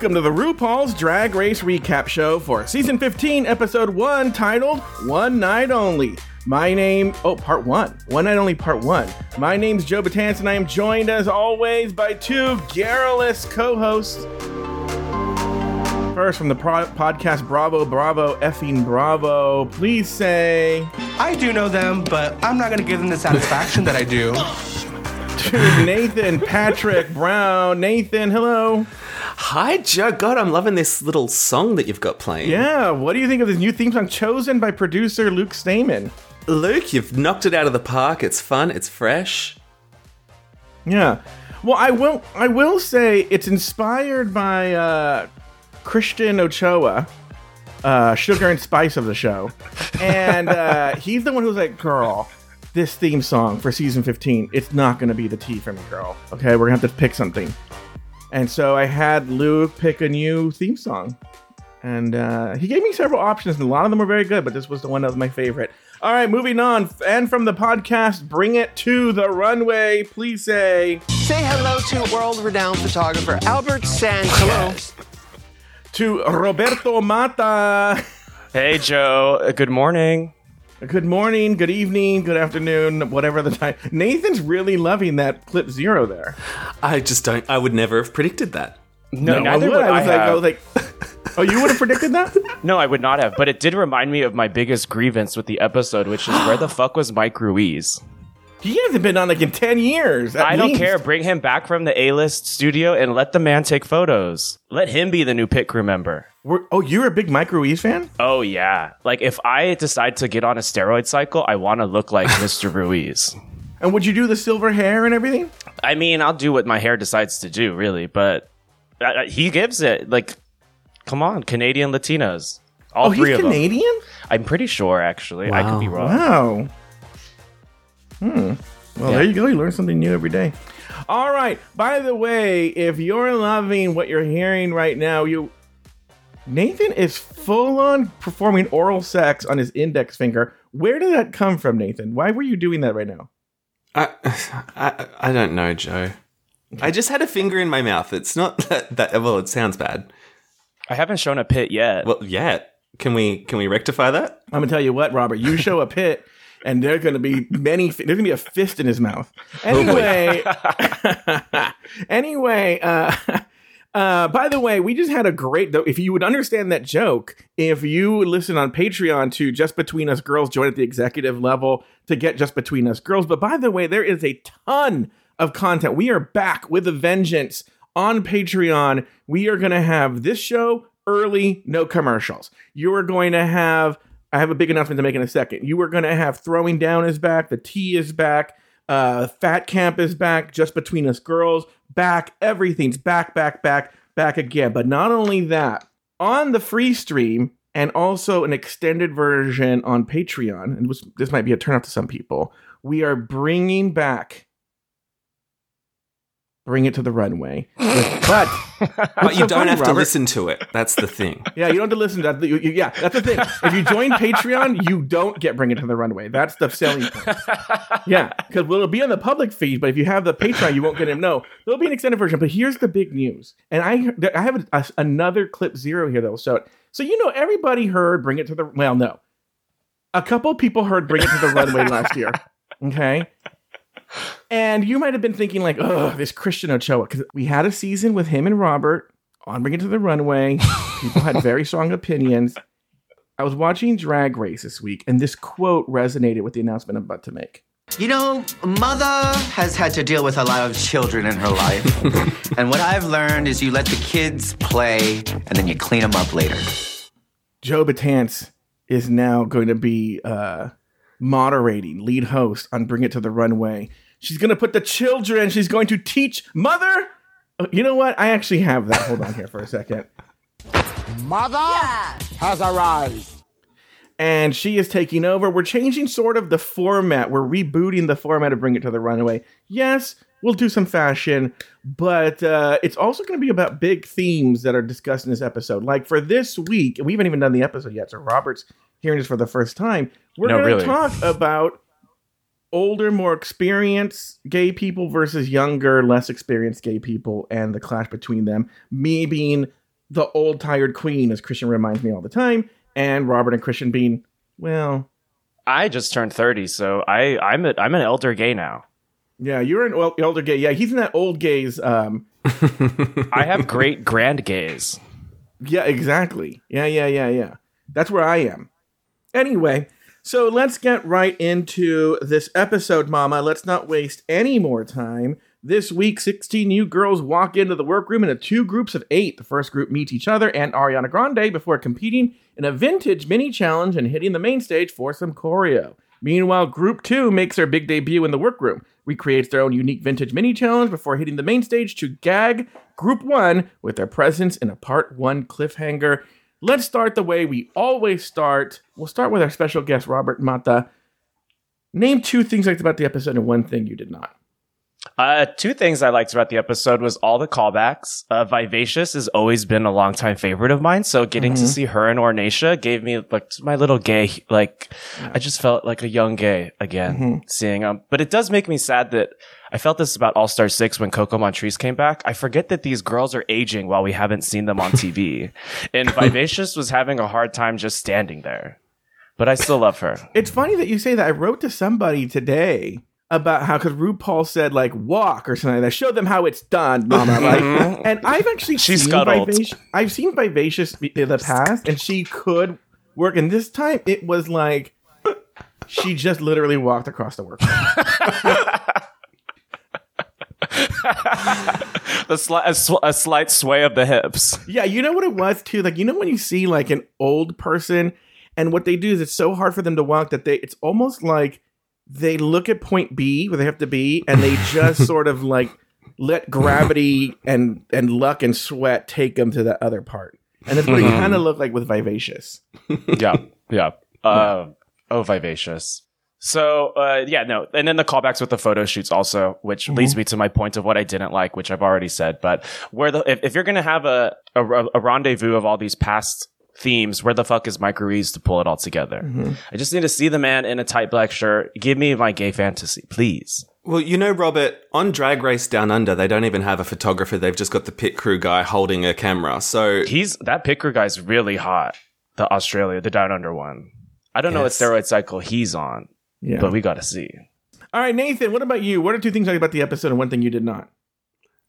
Welcome to the RuPaul's Drag Race Recap Show for Season 15, Episode 1, titled One Night Only. My name, oh, Part 1. One Night Only, Part 1. My name's Joe Batance, and I am joined, as always, by two garrulous co hosts. First, from the pro- podcast Bravo, Bravo, effing Bravo, please say I do know them, but I'm not going to give them the satisfaction that I do. to Nathan Patrick Brown. Nathan, hello. Hi, Joe. God, I'm loving this little song that you've got playing. Yeah, what do you think of this new theme song chosen by producer Luke Stamen? Luke, you've knocked it out of the park. It's fun. It's fresh. Yeah. Well, I will. I will say it's inspired by uh, Christian Ochoa, uh, sugar and spice of the show, and uh, he's the one who's like, "Girl, this theme song for season 15, it's not going to be the T for me, girl. Okay, we're gonna have to pick something." And so I had Lou pick a new theme song, and uh, he gave me several options, and a lot of them were very good, but this was the one that was my favorite. All right, moving on. And from the podcast, bring it to the runway. Please say. Say hello to world-renowned photographer Albert Sanchez. to Roberto Mata. Hey, Joe. Uh, Good morning. Good morning, good evening, good afternoon, whatever the time. Nathan's really loving that clip zero there. I just don't. I would never have predicted that. No, I neither would. would I was like, I have. was like, oh, you would have predicted that? no, I would not have. But it did remind me of my biggest grievance with the episode, which is where the fuck was Mike Ruiz? He hasn't been on like in ten years. at I don't care. Bring him back from the A-list studio and let the man take photos. Let him be the new pit crew member. We're, oh, you're a big Mike Ruiz fan? Oh yeah. Like if I decide to get on a steroid cycle, I want to look like Mr. Ruiz. And would you do the silver hair and everything? I mean, I'll do what my hair decides to do, really, but uh, he gives it. Like, come on, Canadian Latinos. All oh, three he's of them. Canadian? I'm pretty sure, actually. I could be wrong. Wow. Hmm. Well, Yeah. there you go. You learn something new every day. All right. By the way, if you're loving what you're hearing right now, you Nathan is full on performing oral sex on his index finger. Where did that come from, Nathan? Why were you doing that right now? I, I, I don't know, Joe. I just had a finger in my mouth. It's not that, that. Well, it sounds bad. I haven't shown a pit yet. Well, yeah. Can we can we rectify that? I'm gonna tell you what, Robert. You show a pit, and they're gonna be many. There's gonna be a fist in his mouth. Anyway, anyway. Uh, uh, by the way, we just had a great. Though, if you would understand that joke, if you listen on Patreon to Just Between Us Girls, join at the executive level to get Just Between Us Girls. But by the way, there is a ton of content. We are back with a vengeance on Patreon. We are going to have this show early, no commercials. You are going to have. I have a big announcement to make in a second. You are going to have Throwing Down is back. The T is back. Uh, Fat Camp is back. Just Between Us Girls back. Everything's back, back, back, back again. But not only that, on the free stream and also an extended version on Patreon, and this, might be a turnout to some people, we are bringing back. Bring it to the runway. but But you so don't funny, have to Robert? listen to it. That's the thing. Yeah, you don't have to listen to that. You- you- Yeah, that's the thing. If you join Patreon, you don't get Bring It to the Runway. That's the selling point. Yeah, because well, it'll be on the public feed, but if you have the Patreon, you won't get him. No, there'll be an extended version. But here's the big news, and I I have a, a- another clip zero here that will show it. So you know, everybody heard Bring It to the well, no, a couple people heard Bring It to the Runway last year. Okay. And you might have been thinking like, oh, this Christian Ochoa, because we had a season with him and Robert on Bring It to the Runway. People had very strong opinions. I was watching Drag Race this week, and this quote resonated with the announcement I'm about to make. You know, Mother has had to deal with a lot of children in her life. and what I've learned is you let the kids play and then you clean them up later. Joe Batance is now going to be uh, moderating, lead host on Bring It to the Runway. She's going to put the children, she's going to teach Mother. Oh, you know what? I actually have that. Hold on here for a second. Mother has arrived. and she is taking over. We're changing sort of the format. We're rebooting the format of bring it to the runaway. Yes, we'll do some fashion, but uh, it's also going to be about big themes that are discussed in this episode. Like for this week, we haven't even done the episode yet, so Robert's hearing this for the first time. We're No, going to really. talk about older, more experienced gay people versus younger, less experienced gay people and the clash between them. Me being the old, tired queen, as Christian reminds me all the time, and Robert and Christian being, well, I just turned 30, so I I'm a, I'm an elder gay now. yeah, you're an el- elder gay. Yeah, he's in that old gays. Um, I have great grand gays. yeah, exactly. Yeah, yeah, yeah, yeah. That's where I am. Anyway, so let's get right into this episode, Mama. Let's not waste any more time. This week, 16 new girls walk into the workroom in a two groups of eight. The first group meet each other and Ariana Grande before competing in a vintage mini challenge and hitting the main stage for some choreo. Meanwhile, Group 2 makes their big debut in the workroom, recreates their own unique vintage mini challenge before hitting the main stage to gag Group 1 with their presence in a Part 1 cliffhanger. Let's start the way we always start. We'll start with our special guest, Robert Mata. Name two things you liked about the episode and one thing you did not. Uh, two things I liked about the episode was all the callbacks. Uh, Vivacious has always been a longtime favorite of mine, so getting to see her and Ornacia gave me like my little gay, like I just felt like a young gay again seeing them. But it does make me sad that I felt this about All Star Six when Coco Montrese came back. I forget that these girls are aging while we haven't seen them on TV, and Vivacious was having a hard time just standing there. But I still love her. It's funny that you say that. I wrote to somebody today about how because RuPaul said like walk or something. like that. show them how it's done, Mama. Mm-hmm. Like, and I've actually She seen scuttled. Vivacious. I've seen Vivacious in the past, and she could work. And this time, it was like she just literally walked across the work. The sli- a, sw- a slight sway of the hips. Yeah, you know what it was too. Like you know when you see like an old person, and what they do is it's so hard for them to walk that they it's almost like they look at point B where they have to be, and they just sort of like let gravity and and luck and sweat take them to that other part, and that's what they kind of look like with Vivacious. yeah, yeah. Uh, oh, vivacious. So, uh, yeah, no, and then the callbacks with the photo shoots also, which leads me to my point of what I didn't like, which I've already said. But where the if, if you're gonna have a, a a rendezvous of all these past themes, where the fuck is Mike Ruiz to pull it all together? I just need to see the man in a tight black shirt. Give me my gay fantasy, please. Well, you know, Robert, on Drag Race Down Under, they don't even have a photographer. They've just got the pit crew guy holding a camera. So He's that pit crew guy's really hot. The Australia, the down under one. I don't know what steroid cycle he's on, Yeah. but we got to see. All right, Nathan. What about you? What are two things you like about the episode and one thing you did not?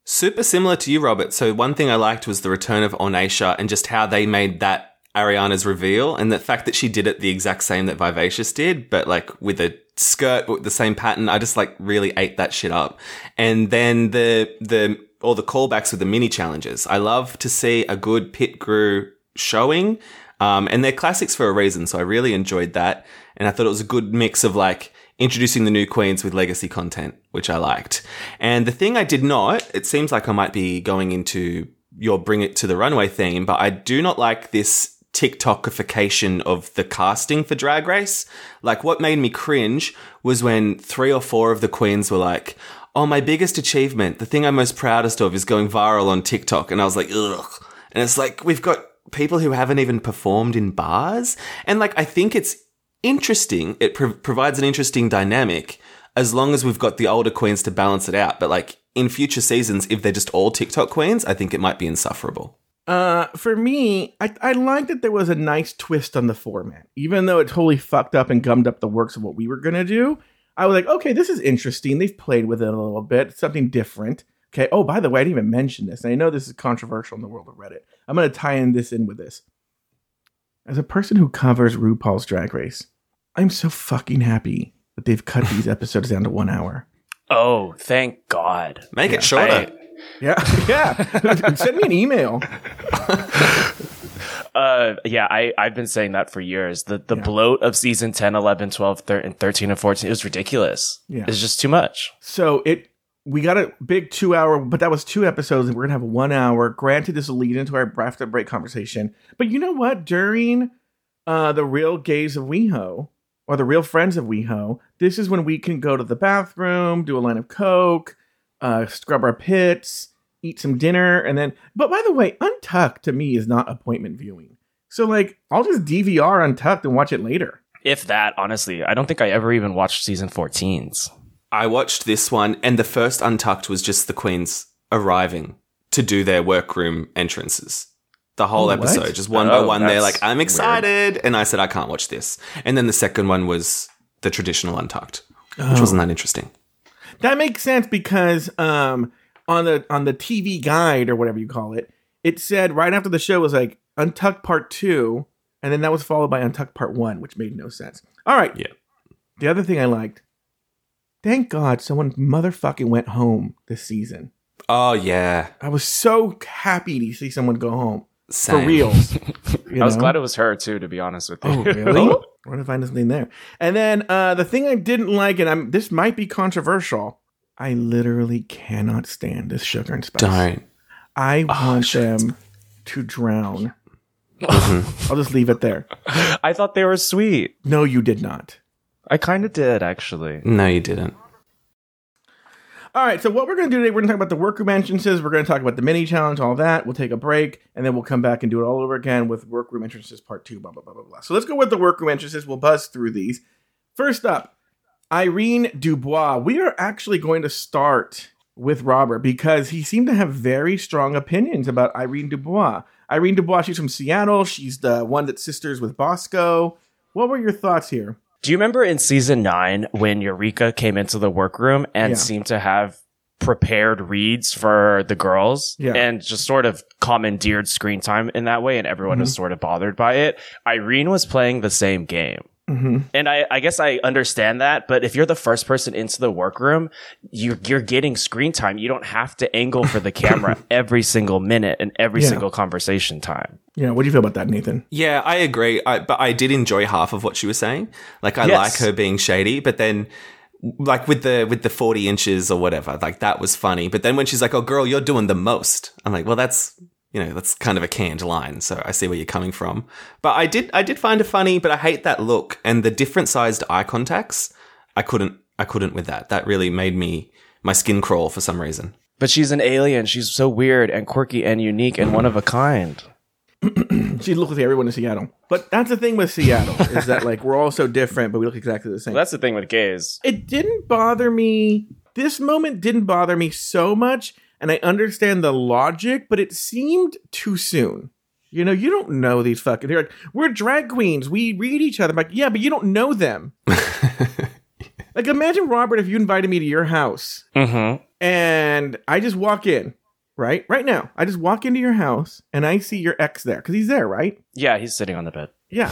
Super similar to you, Robert. So one thing I liked was the return of Ornacia and just how they made that Ariana's reveal and the fact that she did it the exact same that Vivacious did, but like with a skirt with the same pattern. I just like really ate that shit up. And then the the all the callbacks with the mini challenges. I love to see a good pit crew showing. Um, and they're classics for a reason. So I really enjoyed that. And I thought it was a good mix of like introducing the new queens with legacy content, which I liked. And the thing I did not, it seems like I might be going into your bring it to the runway theme, but I do not like this TikTokification of the casting for Drag Race. Like what made me cringe was when three or four of the queens were like, Oh, my biggest achievement, the thing I'm most proudest of is going viral on TikTok. And I was like, ugh. And it's like, we've got people who haven't even performed in bars. And like, I think it's interesting. It pro- provides an interesting dynamic as long as we've got the older queens to balance it out. But like in future seasons, if they're just all TikTok queens, I think it might be insufferable. Uh, for me, I, I like that there was a nice twist on the format, even though it totally fucked up and gummed up the works of what we were gonna do. I was like, okay, this is interesting. They've played with it a little bit, something different. Okay. Oh, by the way, I didn't even mention this, I know this is controversial in the world of Reddit. I'm gonna tie in this in with this. As a person who covers RuPaul's Drag Race, I'm so fucking happy that they've cut these episodes down to one hour. Oh, thank God. Make it shorter. I- Yeah, yeah. Send me an email. Uh, yeah, I, I've been saying that for years. The the bloat of season 10, 11, 12, 13, 13, and 14 it was ridiculous. Yeah. It's just too much. So it we got a big two hour, but that was two episodes, and we're gonna have one hour. Granted, this will lead into our after break conversation. But you know what? During uh the real gaze of WeHo or the real friends of WeHo, this is when we can go to the bathroom, do a line of coke, uh, scrub our pits, eat some dinner, and then. But by the way, Untucked to me is not appointment viewing. So like, I'll just DVR Untucked and watch it later. If that, honestly, I don't think I ever even watched season 14's. I watched this one, and the first Untucked was just the Queens arriving to do their workroom entrances. The whole Oh, what? episode, just one by one. they're like, I'm excited. And I said, I can't watch this. And then the second one was the traditional Untucked, which wasn't that interesting. That makes sense because um on the on the TV guide or whatever you call it, it said right after the show was like Untucked Part Two, and then that was followed by Untucked Part One, which made no sense. All right. Yeah. The other thing I liked, thank God someone motherfucking went home this season. Oh, yeah. I was so happy to see someone go home Same. for reals. I was glad it was her too, to be honest with you. Oh, really? I want to find something there. And then uh, the thing I didn't like, and I'm this might be controversial. I literally cannot stand this sugar and spice. Don't. I want sugar them to drown. I'll just leave it there. I thought they were sweet. No, you did not. I kind of did, actually. No, you didn't. All right, so what we're going to do today, we're going to talk about the workroom entrances. We're going to talk about the mini challenge, all that. We'll take a break, and then we'll come back and do it all over again with workroom entrances part two, blah, blah, blah, blah, blah. So let's go with the workroom entrances. We'll buzz through these. First up, Irene Dubois. We are actually going to start with Robert because he seemed to have very strong opinions about Irene Dubois. Irene Dubois, she's from Seattle. She's the one that's sisters with Bosco. What were your thoughts here? Do you remember in season nine when Eureka came into the workroom and Yeah. seemed to have prepared reads for the girls Yeah. and just sort of commandeered screen time in that way and everyone was mm-hmm. sort of bothered by it? Irene was playing the same game. Mm-hmm. And I, I guess I understand that, but if you're the first person into the workroom, you're, you're getting screen time. You don't have to angle for the camera every single minute and every Yeah. single conversation time. Yeah, what do you feel about that, Nathan? Yeah, I agree. I, but I did enjoy half of what she was saying. Like, I Yes. like her being shady, but then, like with the with the forty inches or whatever, like that was funny. But then when she's like, "Oh, girl, you're doing the most," I'm like, "Well, that's you know, that's kind of a canned line." So I see where you're coming from. But I did I did find it funny, but I hate that look and the different sized eye contacts. I couldn't I couldn't with that. That really made me my skin crawl for some reason. But she's an alien. She's so weird and quirky and unique and one of a kind. She looks like everyone in Seattle. But that's the thing with Seattle is that like we're all so different, but we look exactly the same. That's the thing with gays. it didn't bother me. This moment didn't bother me so much, and I understand the logic, but it seemed too soon. You know, you don't know these fucking. They're like, we're drag queens. We read each other. I'm like, yeah, but you don't know them. like, imagine Robert if you invited me to your house Mm-hmm. and I just walk in, right? Right now, I just walk into your house and I see your ex there because he's there, right? Yeah, he's sitting on the bed. Yeah.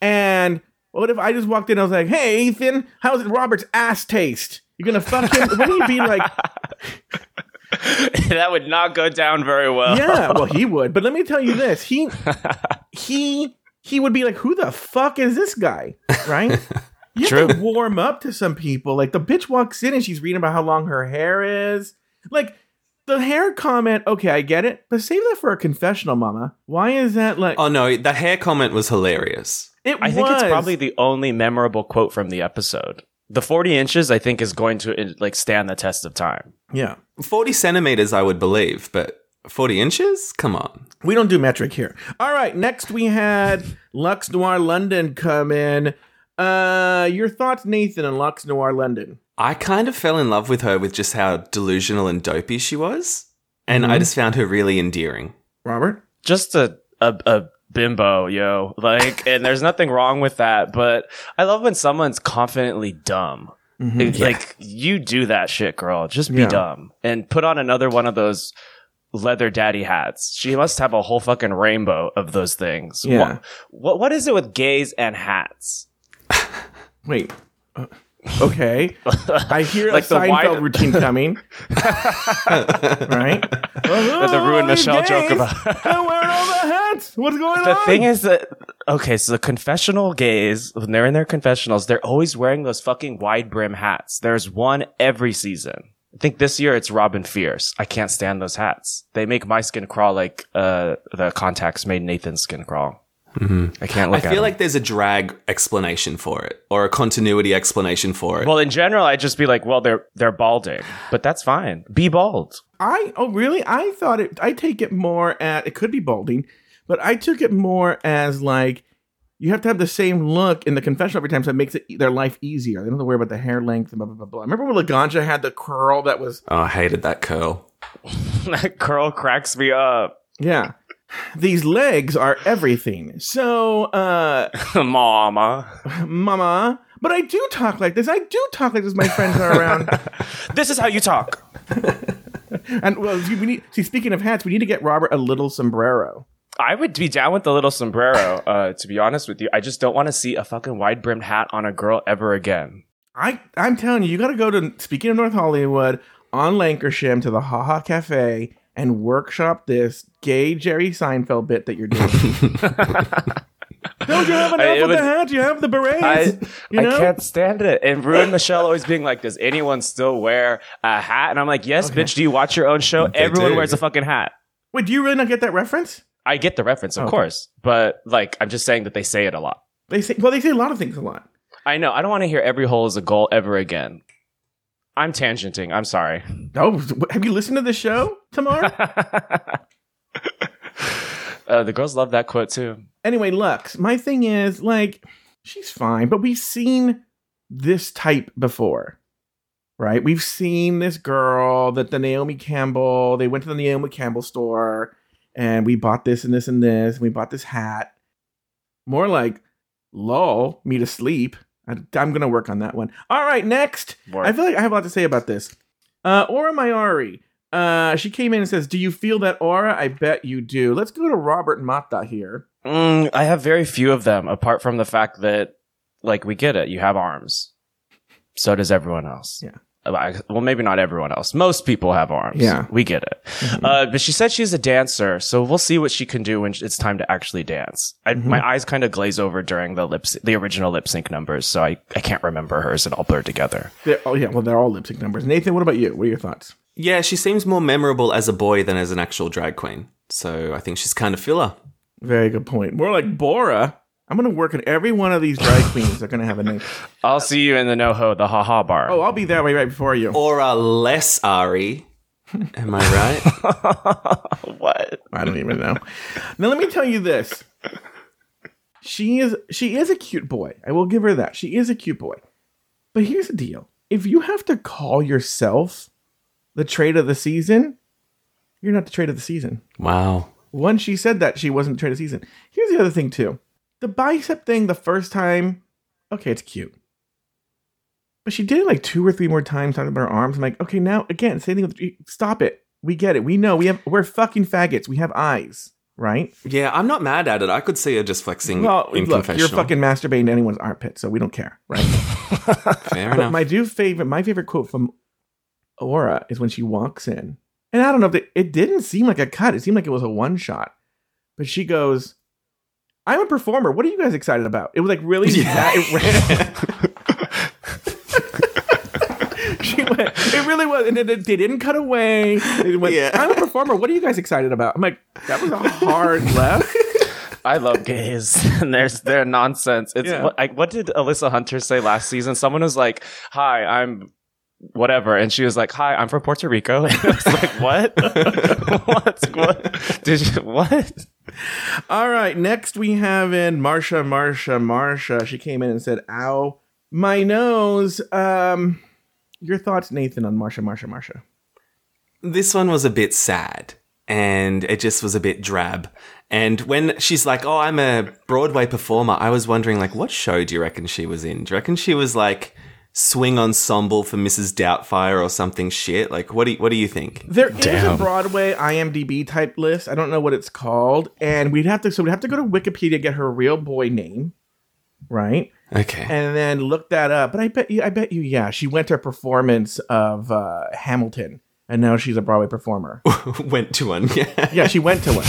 And what if I just walked in and I was like, hey, Ethan, how's Robert's ass taste? You're gonna fuck him? Wouldn't he be like, that would not go down very well. yeah, well, he would. But let me tell you this. He, he, he would be like, who the fuck is this guy? Right? You have to warm up to some people. Like the bitch walks in and she's reading about how long her hair is. Like the hair comment, okay, I get it, but save that for a confessional, mama. Why is that like Oh no, the hair comment was hilarious. it I think it's probably the only memorable quote from the episode. The 40 inches, I think, is going to like stand the test of time. Yeah. Forty centimeters, I would believe, but forty inches? Come on. We don't do metric here. All right, next we had Luxx Noir London come in. Uh your thoughts, Nathan, on Luxx Noir London. I kind of fell in love with her with just how delusional and dopey she was, and I just found her really endearing. Robert? Just a, a, a bimbo, yo. Like, and there's nothing wrong with that, but I love when someone's confidently dumb. It- Like, you do that shit, girl. Just be Yeah. dumb. And put on another one of those leather daddy hats. She must have a whole fucking rainbow of those things. Yeah. What, what, what is it with gays and hats? Wait. Uh, Okay, I hear Like a the Seinfeld wide- routine coming. right? the Ru and Michelle joke about- I'm wearing all the. What's going The on? thing is that okay, so the confessional gays, when they're in their confessionals, they're always wearing those fucking wide brim hats. There's one every season. I think this year it's Robin Fierce. I can't stand those hats. They make my skin crawl like uh, the contacts made Nathan's skin crawl. I can't I look at feel them. like there's a drag explanation for it or a continuity explanation for it. Well, in general, I'd just be like, well, they're they're balding, but that's fine. Be bald. I oh really? I thought it. I take it more at it could be balding, but I took it more as like you have to have the same look in the confessional every time, so it makes it their life easier. They don't have to worry about the hair length and blah blah blah. blah. Remember when Laganja had the curl that was oh, I hated that curl. that curl cracks me up. yeah. These legs are everything. So, uh, Mama. mama, but I do talk like this. I do talk like this. My friends are around. This is how you talk. and well, we need. See, speaking of hats, we need to get Robert a little sombrero. I would be down with the little sombrero, uh, to be honest with you. I just don't want to see a fucking wide brimmed hat on a girl ever again. I I'm telling you, you got to go to. Speaking of North Hollywood, on Lankershim to the Haha Cafe and workshop this gay Jerry Seinfeld bit that you're doing. Don't you have enough I- it with would- the hat? You have the berets. I, you know? I can't stand it. And Ru and Michelle always being like, does anyone still wear a hat? And I'm like, yes, bitch, do you watch your own show? Everyone do. wears a fucking hat. Wait, do you really not get that reference? I get the reference, of Okay. course. But like, I'm just saying that they say it a lot. They say well, they say a lot of things a lot. I know. I don't want to hear every hole is a goal ever again. I'm tangenting. I'm sorry. Oh, have you listened to the show, tomorrow? Uh, the girls love that quote too. anyway, Luxx, my thing is like she's fine, but we've seen this type before. Right? We've seen this girl that the Naomi Campbell, they went to the Naomi Campbell store and we bought this and this and this, and we bought this hat. More like lull me to sleep. I, I'm gonna work on that one. All right, next. Work. I feel like I have a lot to say about this. Uh, Aura Mayari. Uh, she came in and says, "Do you feel that aura? I bet you do." Let's go to Robert Mata here. Mm, I have very few of them, apart from the fact that, like, we get it. You have arms. So does everyone else. Yeah. Uh, I- Well, maybe not everyone else. Most people have arms. Yeah. We get it. Uh, but she said she's a dancer, so we'll see what she can do when it's time to actually dance. I, My eyes kind of glaze over during the lip, the original lip sync numbers, so I, I can't remember hers and all blurred together. They're, oh yeah, well they're all lip sync numbers. Nathan, what about you? What are your thoughts? Yeah, she seems more memorable as a boy than as an actual drag queen. So I think she's kind of filler. Very good point. More like Bora. I'm gonna work in every one of these drag queens. They're gonna have a name. I'll see you in the NoHo, the haha bar. Oh, I'll be that way right before you. Or a less Ari. Am I right? what? I don't even know. Now let me tell you this. She is she is a cute boy. I will give her that. She is a cute boy. But here's the deal. If you have to call yourself the trade of the season, you're not the trade of the season. wow. Once she said that, she wasn't the trade of the season. Here's the other thing too. The bicep thing the first time, okay, it's cute. But she did it like two or three more times talking about her arms. I'm like, okay, now again, same thing with stop it. We get it. We know we have we're fucking faggots. We have eyes, right? Yeah, I'm not mad at it. I could see her just flexing Well, in look, confessional. you're fucking masturbating to anyone's armpit, so we don't care, right? Fair but enough. my do favorite, my favorite quote from Aura is when she walks in, and I don't know if it, it didn't seem like a cut. It seemed like it was a one shot, but she goes, "I'm a performer. What are you guys excited about?" It was like really that. It ran. she went. It really was, and then they they didn't cut away. It went, Yeah. I'm a performer. What are you guys excited about? I'm like, that was a hard left. I love gays and there's their nonsense. It's Yeah. what, I, what did Alyssa Hunter say last season? Someone was like, "Hi, I'm whatever," and she was like, "Hi, I'm from Puerto Rico." And I was like, "What? what? What? Did you what?" All right, next we have in Marcia, Marcia, Marcia. She came in and said, "Ow, my nose." Um, your thoughts, Nathan, on Marcia, Marcia, Marcia? this one was a bit sad and it just was a bit drab. And when she's like, "Oh, I'm a Broadway performer," I was wondering, like, what show do you reckon she was in? Do you reckon she was like swing ensemble for Mrs. Doubtfire or something shit? Like, what do you, what do you think? There is a Broadway IMDb type list. I don't know what it's called, and we'd have to so we'd have to go to Wikipedia get her real boy name, right? Okay. And then look that up. But I bet you, I bet you, yeah, she went to a performance of uh, Hamilton, and now she's a Broadway performer. Went to one. Yeah. yeah, she went to one.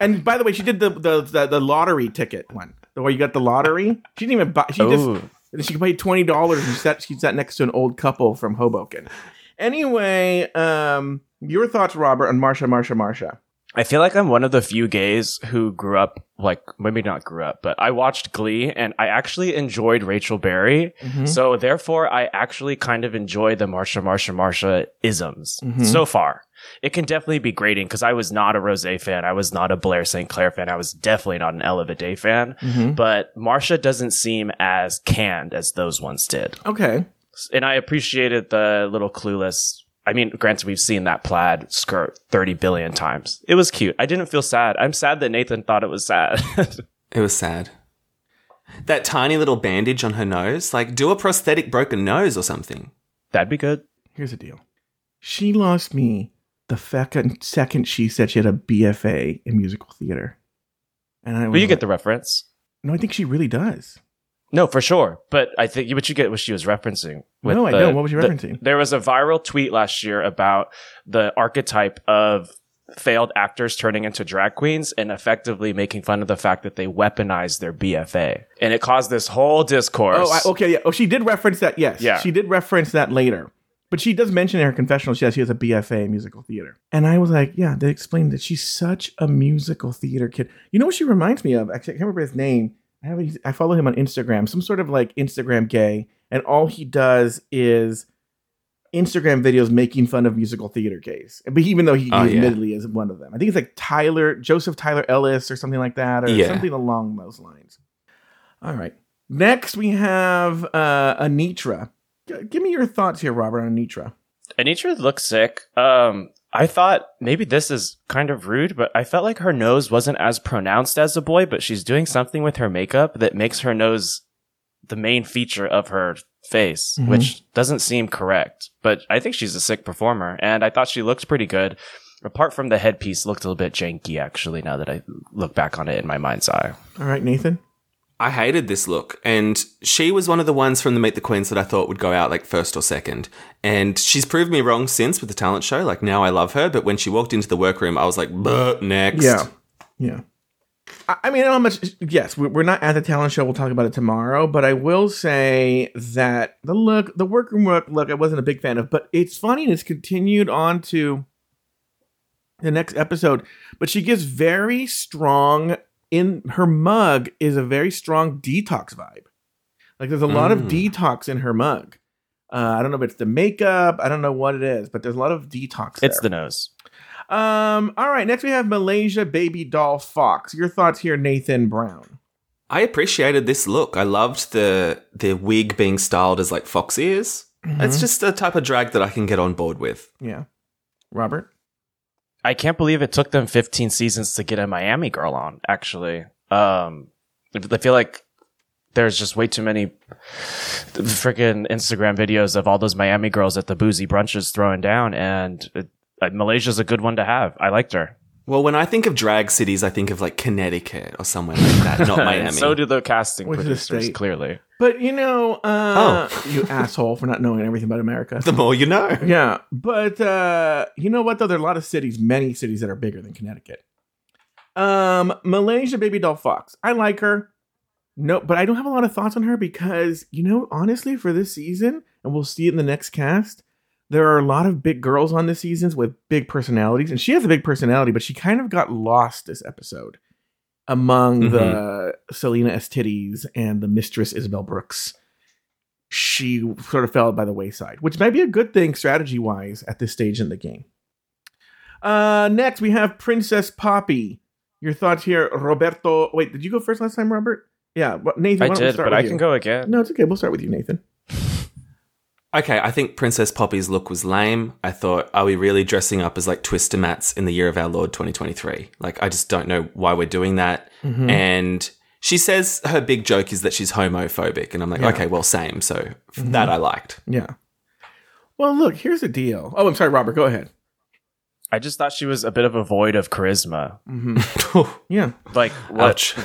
And by the way, she did the the the, the lottery ticket one, the where you got the lottery. She didn't even buy. She Ooh. just she paid twenty dollars and sat she sat next to an old couple from Hoboken. Anyway, um, your thoughts, Robert, on Marcia, Marcia, Marcia. I feel like I'm one of the few gays who grew up, like, maybe not grew up, but I watched Glee and I actually enjoyed Rachel Berry. So therefore, I actually kind of enjoy the Marcia, Marcia, Marcia isms so far. It can definitely be grating because I was not a Rose fan. I was not a Blair St. Clair fan. I was definitely not an Ella Day fan. Mm-hmm. But Marcia doesn't seem as canned as those ones did. Okay, And I appreciated the little clueless. I mean, granted, we've seen that plaid skirt 30 billion times. It was cute. I didn't feel sad. I'm sad that Nathan thought it was sad. It was sad. That tiny little bandage on her nose, like do a prosthetic broken nose or something. That'd be good. here's the deal. She lost me the second second she said she had a BFA in musical theater, and I But you get the reference. no, I think she really does. No, for sure. But I think what you get what she was referencing. with No, I the- don't. What was she the- referencing? there was a viral tweet last year about the archetype of failed actors turning into drag queens and effectively making fun of the fact that they weaponized their BFA. And it caused this whole discourse. Oh, I, okay, yeah. Oh, she did reference that. Yes, Yeah. she did reference that later. But she does mention in her confessional she has, she has a BFA in musical theater. And I was like, yeah, they explained that she's such a musical theater kid. You know what she reminds me of? Actually, I can't remember his name. I, have, I follow him on Instagram, some sort of like Instagram gay. And all he does is Instagram videos making fun of musical theater gays. But even though he, Oh, he yeah. admittedly is one of them. I think it's like Tyler, Joseph Tyler Ellis or something like that, or Yeah. something along those lines. All right. Next, we have uh, Anetra. G- give me your thoughts here, Robert, on Anetra. Anetra looks sick. Um, I thought maybe this is kind of rude, but I felt like her nose wasn't as pronounced as a boy, but she's doing something with her makeup that makes her nose the main feature of her face, Mhm. which doesn't seem correct. But I think she's a sick performer, and I thought she looked pretty good. Apart from the headpiece, looked a little bit janky actually. Now that I look back on it in my mind's eye, All right, Nathan. I hated this look, and she was one of the ones from the Meet the Queens that I thought would go out like first or second. And she's proved me wrong since with the talent show. Like now I love her, but when she walked into the workroom, I was like, "Buh, next. Yeah. Yeah. I, mean, how much. Yes, we- we're not at the talent show. We'll talk about it tomorrow. But I will say that the look, the workroom look, look, I wasn't a big fan of. But it's funny, and it's continued on to the next episode. But she gives very strong in her mug is a very strong detox vibe. Like there's a lot of Mm. detox in her mug. Uh, I don't know if it's the makeup. I don't know what it is, but there's a lot of detox. it's there. the nose. Um. All right. Next, we have Malaysia Babydoll Foxx. Your thoughts here, Nathan Brown. I appreciated this look. I loved the the wig being styled as like fox ears. Mm-hmm. It's just a type of drag that I can get on board with. Yeah. Robert. I can't believe it took them 15 seasons to get a Miami girl on, actually. Um, I feel like there's just way too many freaking Instagram videos of all those Miami girls at the boozy brunches throwing down, and it, uh, Malaysia's a good one to have. I liked her. Well, when I think of drag cities, I think of like Connecticut or somewhere like that, not And Miami. so do the casting Which is a producers, state. clearly. But you know, uh, Oh. you asshole for not knowing everything about America. the more you know. yeah, but uh, you know what though? There are a lot of cities, many cities that are bigger than Connecticut. Um, Malaysia Babydoll Foxx. I like her. No, but I don't have a lot of thoughts on her because you know, honestly, for this season, and we'll see it in the next cast. There are a lot of big girls on this seasons with big personalities, and she has a big personality, but she kind of got lost this episode among the Salina EsTitties and the Mistress Isabelle Brooks. She sort of fell by the wayside, which might be a good thing strategy wise at this stage in the game. Uh, next, we have Princess Poppy. Your thoughts here, Roberto. Wait, did you go first last time, Robert? Yeah, well, Nathan. I why don't we did, but I can go again. No, it's okay. We'll start with you, Nathan. Okay, I think Princess Poppy's look was lame. I thought, are we really dressing up as like Twister Mats in the year of our Lord 2023? Like, I just don't know why we're doing that. Mm-hmm. And she says her big joke is that she's homophobic. And I'm like, Yeah. Mm-hmm. okay, well, same. So that I liked. Yeah. Well, look, here's the deal. Oh, I'm sorry, Robert. Go ahead. I just thought she was a bit of a void of charisma. Mm-hmm. Yeah. Like what? Ouch.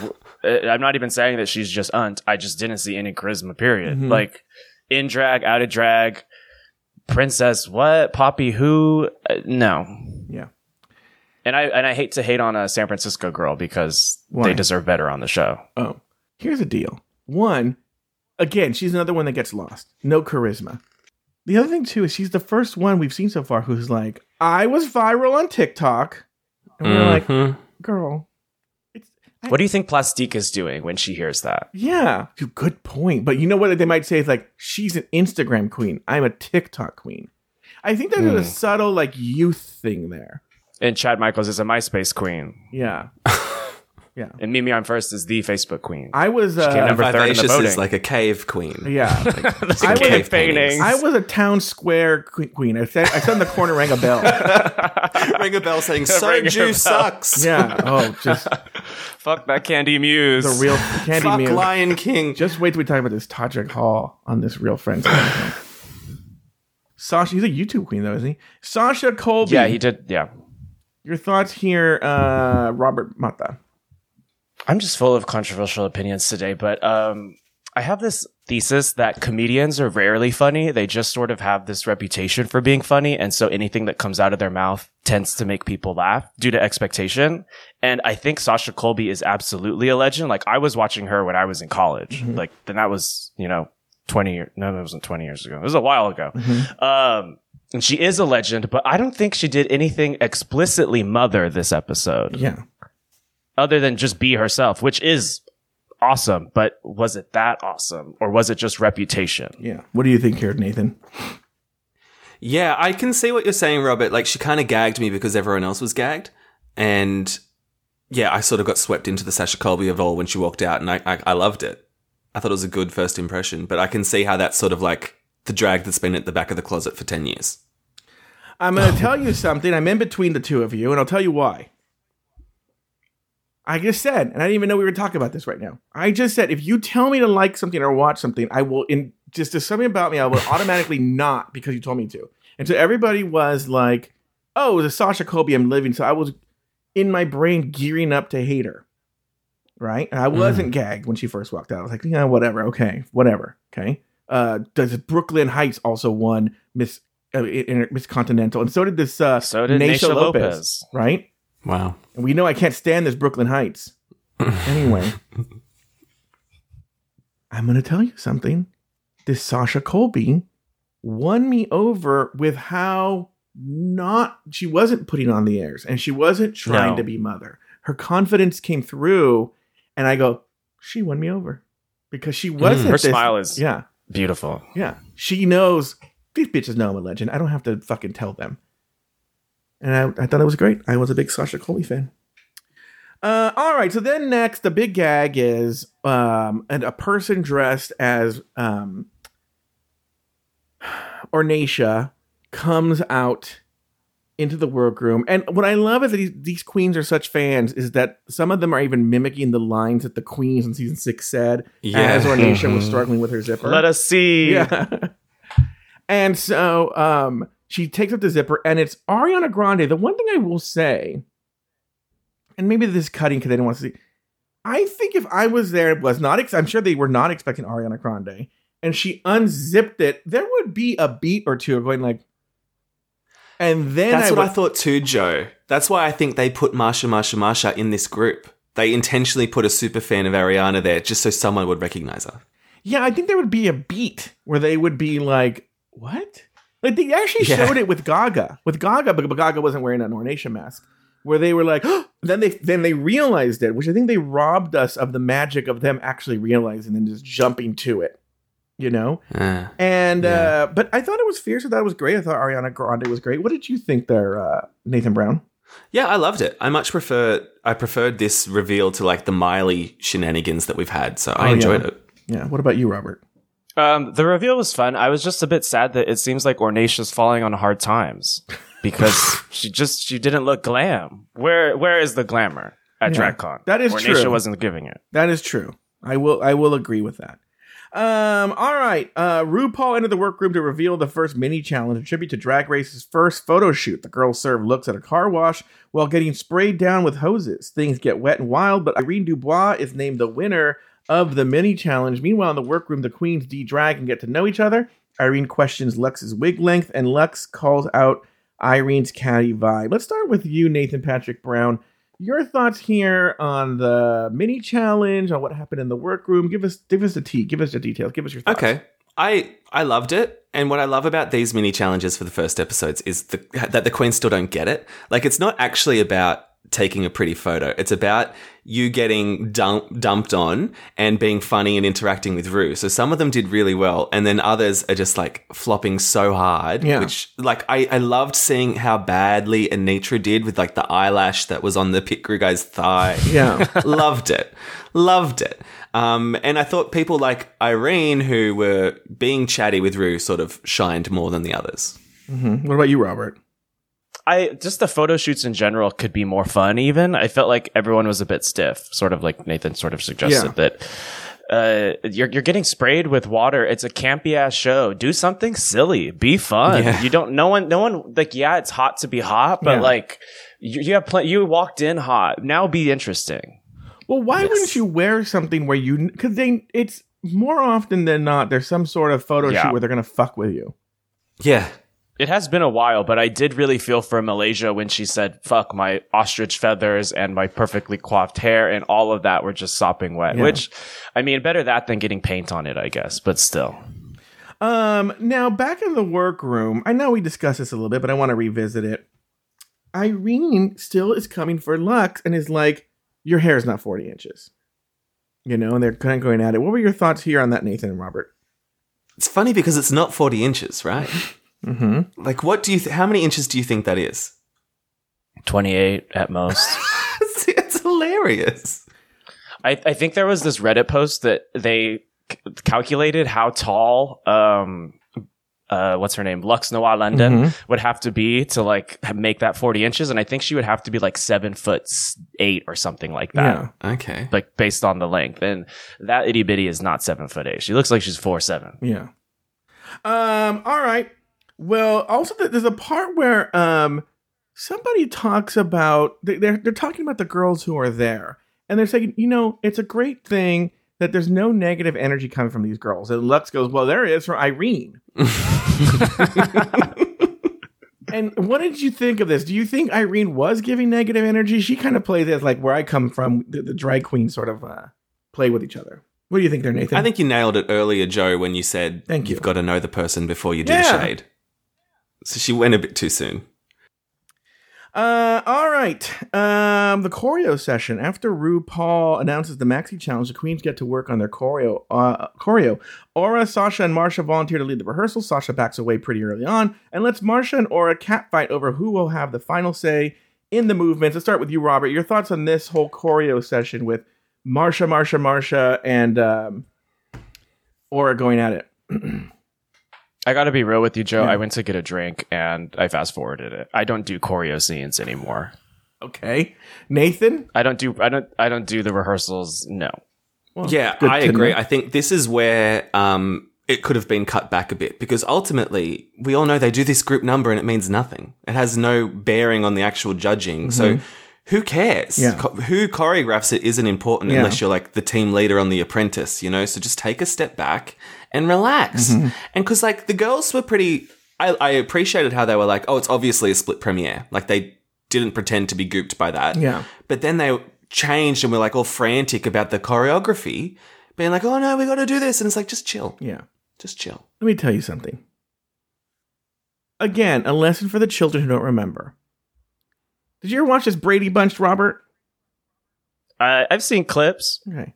Uh, I'm not even saying that she's just unt. I just didn't see any charisma. Period. Mhm. Like in drag, out of drag, princess, what, poppy, who? Uh, no. Yeah. And I and I hate to hate on a San Francisco girl because Why? they deserve better on the show. Oh, here's the deal. One, again, she's another one that gets lost. No charisma. The other thing too is she's the first one we've seen so far who's like, I was viral on TikTok. And we're like, Mhm. girl, What do you think Plastique is doing when she hears that? yeah, good point. But you know what they might say is like, she's an Instagram queen. I'm a TikTok queen. I think there's a Hmm. subtle like youth thing there. And Chad Michaels is a MySpace queen, Yeah. and Mimi Imfurst is the Facebook queen. I was uh, came number third in the voting. is like a cave queen. yeah. That's I a was- cave painting. I was a town square queen. I sat, I sat in the corner, rang a bell. Ring a bell saying Ring a soju sucks. Yeah. Oh, just Fuck that Candy Muse. the real candy Fuck muse. Lion King. Just wait till we talk about this Todrick Hall on this Real Friends. Sasha, he's a YouTube queen though, isn't he? Sasha Colby. yeah, he did. Yeah. Your thoughts here, uh, Robert Mata. I'm just full of controversial opinions today, but um, I have this thesis that comedians are rarely funny. They just sort of have this reputation for being funny. And so anything that comes out of their mouth tends to make people laugh due to expectation. And I think Sasha Colby is absolutely a legend. Like I was watching her when I was in college. Like then that was, you know, 20 years. No, that wasn't 20 years ago. It was a while ago. Um, and she is a legend, but I don't think she did anything explicitly mother this episode Yeah. Other than just be herself, which is awesome. But was it that awesome, or was it just reputation? Yeah. What do you think here, Nathan? Yeah, I can see what you're saying, Robert. Like, she kind of gagged me because everyone else was gagged. And yeah, I sort of got swept into the Sasha Colby of all when she walked out, and I, I, I loved it. I thought it was a good first impression, but I can see how that's sort of like the drag that's been at the back of the closet for 10 years. I'm going to tell you something. I'm in between the two of you, and I'll tell you why. I just said, and I didn't even know we were talking about this right now. I just said, if you tell me to like something or watch something, I will, in just there's something about me, I will automatically not because you told me to. And so everybody was like, oh, it was a Sasha Colby I'm living. So I was in my brain gearing up to hate her. Right? And I wasn't gagged when she first walked out. I was like, yeah, whatever. Okay. Whatever. Okay. Uh, does Brooke Lynn Hytes also won Miss uh, Miss Continental, and so did this. Uh, So did Naysha Lopez. right? Wow. And we know I can't stand this Brooke Lynn Hytes. anyway, I'm going to tell you something. This Sasha Colby won me over with how not she wasn't putting on the airs and she wasn't trying No. to be mother. Her confidence came through, and I go, she won me over because she mm. wasn't. Her this- smile is yeah, beautiful. yeah. She knows these bitches know I'm a legend. I don't have to fucking tell them. And I, I thought it was great. I was a big Sasha Colby fan. Uh, all right. So then next, the big gag is um, and a person dressed as um, Ornacia comes out into the workroom. And what I love is that these, these queens are such fans is that some of them are even mimicking the lines that the queens in season six said Yeah. as Ornacia was struggling with her zipper. Let us see. Yeah. and so um she takes up the zipper and it's Ariana Grande. The one thing I will say, and maybe this is cutting because they didn't want to see. I think if I was there, was not. Ex- I'm sure they were not expecting Ariana Grande, and she unzipped it. There would be a beat or two of going like, and then That's I what I thought too, Joe. That's why I think they put Marcia, Marcia, Marcia in this group. They intentionally put a super fan of Ariana there just so someone would recognize her. Yeah, I think there would be a beat where they would be like, "What?" Like they actually Yeah. showed it with Gaga. With Gaga, but Gaga wasn't wearing an Ornacia mask. Where they were like, then they then they realized it, which I think they robbed us of the magic of them actually realizing and just jumping to it. You know, Uh, and Yeah. uh but I thought it was fierce. I thought it was great. I thought Ariana Grande was great. What did you think there, uh, Nathan Brown? yeah, I loved it. I much prefer. I preferred this reveal to like the Miley shenanigans that we've had. So I Oh, enjoyed yeah. it. Yeah. What about you, Robert? Um, the reveal was fun. I was just a bit sad that it seems like Ornacia's falling on hard times because she just she didn't look glam. Where where is the glamour at Yeah, DragCon? that is Ornacia true. wasn't giving it. That is true. I will I will agree with that. Um, all right. Uh, RuPaul entered the workroom to reveal the first mini challenge, a tribute to Drag Race's first photo shoot. The girls serve looks at a car wash while getting sprayed down with hoses. Things get wet and wild, but Irene Dubois is named the winner of the mini challenge. Meanwhile, in the workroom, the queens de-drag and get to know each other. Irene questions Luxx's wig length, and Luxx calls out Irene's catty vibe. Let's start with you, Nathan Patrick Brown. Your thoughts here on the mini challenge, on what happened in the workroom. Give us give us the tea, give us the details, give us your thoughts. Okay. I I loved it, and what I love about these mini challenges for the first episodes is the, that the queens still don't get it. Like it's not actually about taking a pretty photo. It's about you getting dump, dumped on and being funny and interacting with Ru. So some of them did really well, and then others are just like flopping so hard. Yeah. Which like I, I loved seeing how badly Anetra did with like the eyelash that was on the pit crew guy's thigh. Yeah. loved it, loved it. Um, and I thought people like Irene, who were being chatty with Ru, sort of shined more than the others. What about you, Robert? I just the photo shoots in general could be more fun. Even I felt like everyone was a bit stiff, sort of like Nathan sort of suggested Yeah. that. Uh, you're you're getting sprayed with water. It's a campy ass show. Do something silly. Be fun. Yeah. You don't. No one. No one. Like, yeah, it's hot to be hot, but Yeah. like, you, you have pl- You walked in hot. Now be interesting. Well, why wouldn't you wear something where you because they it's more often than not there's some sort of photo Yeah. shoot where they're gonna fuck with you. Yeah, It has been a while, but I did really feel for Malaysia when she said, fuck my ostrich feathers and my perfectly coiffed hair and all of that were just sopping wet, Yeah. which, I mean, better that than getting paint on it, I guess, but still. Um, now back in the workroom, I know we discussed this a little bit, but I want to revisit it. Irene still is coming for Luxx and is like, "Your hair is not forty inches," you know, and they're kind of going at it. What were your thoughts here on that, Nathan and Robert? it's funny because it's not forty inches, right? Mm-hmm. like, what do you? Th- how many inches do you think that is? 28 at most. it's, it's hilarious. I, I think there was this Reddit post that they c- calculated how tall, um, uh, what's her name? Luxx Noir London would have to be to like make that 40 inches. And I think she would have to be like seven foot eight or something like that. Yeah, Okay. Like based on the length. And that itty bitty is not seven foot eight. She looks like she's four seven. yeah. Um. All right. Well, also there's a part where um somebody talks about they- they're they're talking about the girls who are there, and they're saying, you know, it's a great thing that there's no negative energy coming from these girls. And Luxx goes, well, there is for Irene. and what did you think of this? Do you think Irene was giving negative energy? She kind of plays as like where I come from, the, the drag queen sort of uh, play with each other. What do you think there, Nathan? I think you nailed it earlier, Joe, when you said Thank you. you've got to know the person before you do Yeah. the shade. So she went a bit too soon. Uh, all right. Um, the choreo session. After RuPaul announces the Maxi Challenge, the queens get to work on their choreo. Uh, choreo. Aura, Sasha, and Marcia volunteer to lead the rehearsal. Sasha backs away pretty early on and lets Marcia and Aura catfight over who will have the final say in the movements. Let's start with you, Robert. Your thoughts on this whole choreo session with Marcia, Marcia, Marcia, and um, Aura going at it. I got to be real with you, Joe. Yeah. I went to get a drink and I fast forwarded it. I don't do choreo scenes anymore. Okay, Nathan. I don't do I don't I don't do the rehearsals. No. yeah, I agree. know. I think this is where um, it could have been cut back a bit because ultimately we all know they do this group number and it means nothing. It has no bearing on the actual judging. So who cares? Mm-hmm. Yeah. Co- who choreographs it isn't important Yeah. unless you're like the team leader on The Apprentice, you know? So just take a step back and relax. Mm-hmm. And because like the girls were pretty. I, I appreciated how they were like, oh, it's obviously a split premiere. Like they didn't pretend to be gooped by that. Yeah. But then they changed and were like all frantic about the choreography, being like, oh no, we got to do this. And it's like, just chill. Yeah. Just chill. Let me tell you something. Again, a lesson for the children who don't remember. Did you ever watch this Brady Bunch, Robert? I, I've seen clips. Okay.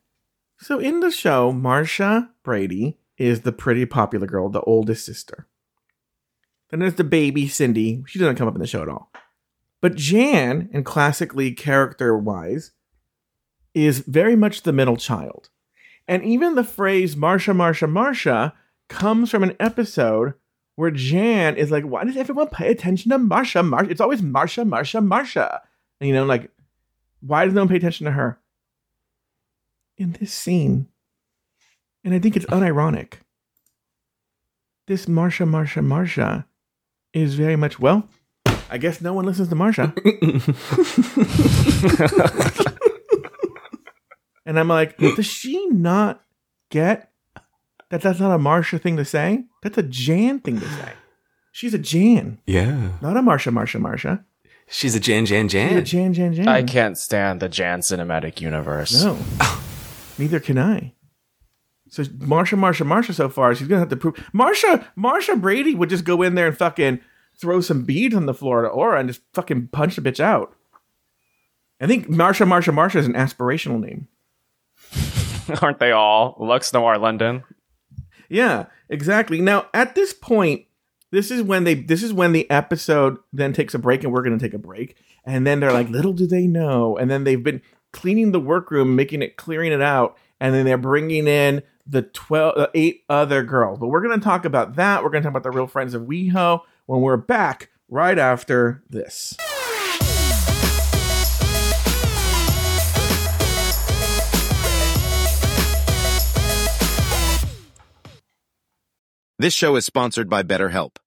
So in the show, Marcia Brady is the pretty popular girl, the oldest sister. Then there's the baby Cindy. She doesn't come up in the show at all. But Jan, and classically character wise, is very much the middle child. And even the phrase Marcia, Marcia, Marcia comes from an episode where Jan is like, why does everyone pay attention to Marcia? Marcia? It's always Marcia, Marcia, Marcia. And, you know, like, why does no one pay attention to her? In this scene, and I think it's unironic. This Marcia, Marcia, Marcia is very much well. I guess no one listens to Marcia. and I'm like, does she not get that that's not a Marcia thing to say? That's a Jan thing to say. She's a Jan, Yeah. not a Marcia, Marcia, Marcia. She's a Jan Jan She's a Jan. Jan, Jan, Jan. I can't stand the Jan cinematic universe. No. Neither can I. So Marcia, Marcia, Marcia so far, she's gonna have to prove Marcia, Marcia Brady would just go in there and fucking throw some beads on the floor to Aura and just fucking punch the bitch out. I think Marcia, Marcia, Marcia is an aspirational name. Aren't they all? Luxx Noir London. Yeah, exactly. Now at this point, this is when they this is when the episode then takes a break and we're gonna take a break. And then they're like, little do they know. And then they've been cleaning the workroom, making it clearing it out, and then they're bringing in the 12 uh, eight other girls. But we're gonna talk about that. We're gonna talk about the real friends of WeHo when we're back right after this. This show is sponsored by BetterHelp.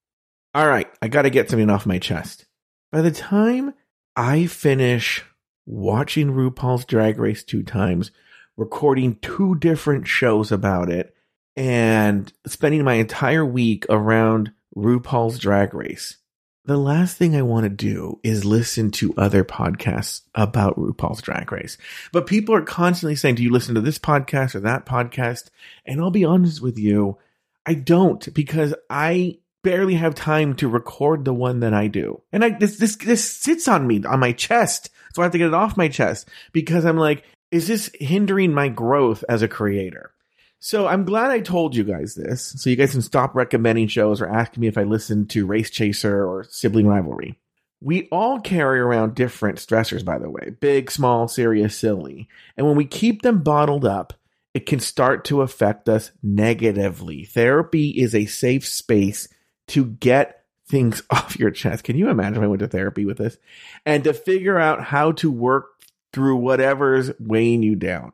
All right, I got to get something off my chest. By the time I finish watching RuPaul's Drag Race two times, recording two different shows about it, and spending my entire week around RuPaul's Drag Race, the last thing I want to do is listen to other podcasts about RuPaul's Drag Race. But people are constantly saying, Do you listen to this podcast or that podcast? And I'll be honest with you, I don't because I barely have time to record the one that I do. And I this this this sits on me on my chest. So I have to get it off my chest because I'm like, is this hindering my growth as a creator? So I'm glad I told you guys this. So you guys can stop recommending shows or asking me if I listen to Race Chaser or Sibling Rivalry. We all carry around different stressors, by the way big, small, serious, silly. And when we keep them bottled up, it can start to affect us negatively. Therapy is a safe space to get things off your chest. Can you imagine if I went to therapy with this? And to figure out how to work through whatever's weighing you down.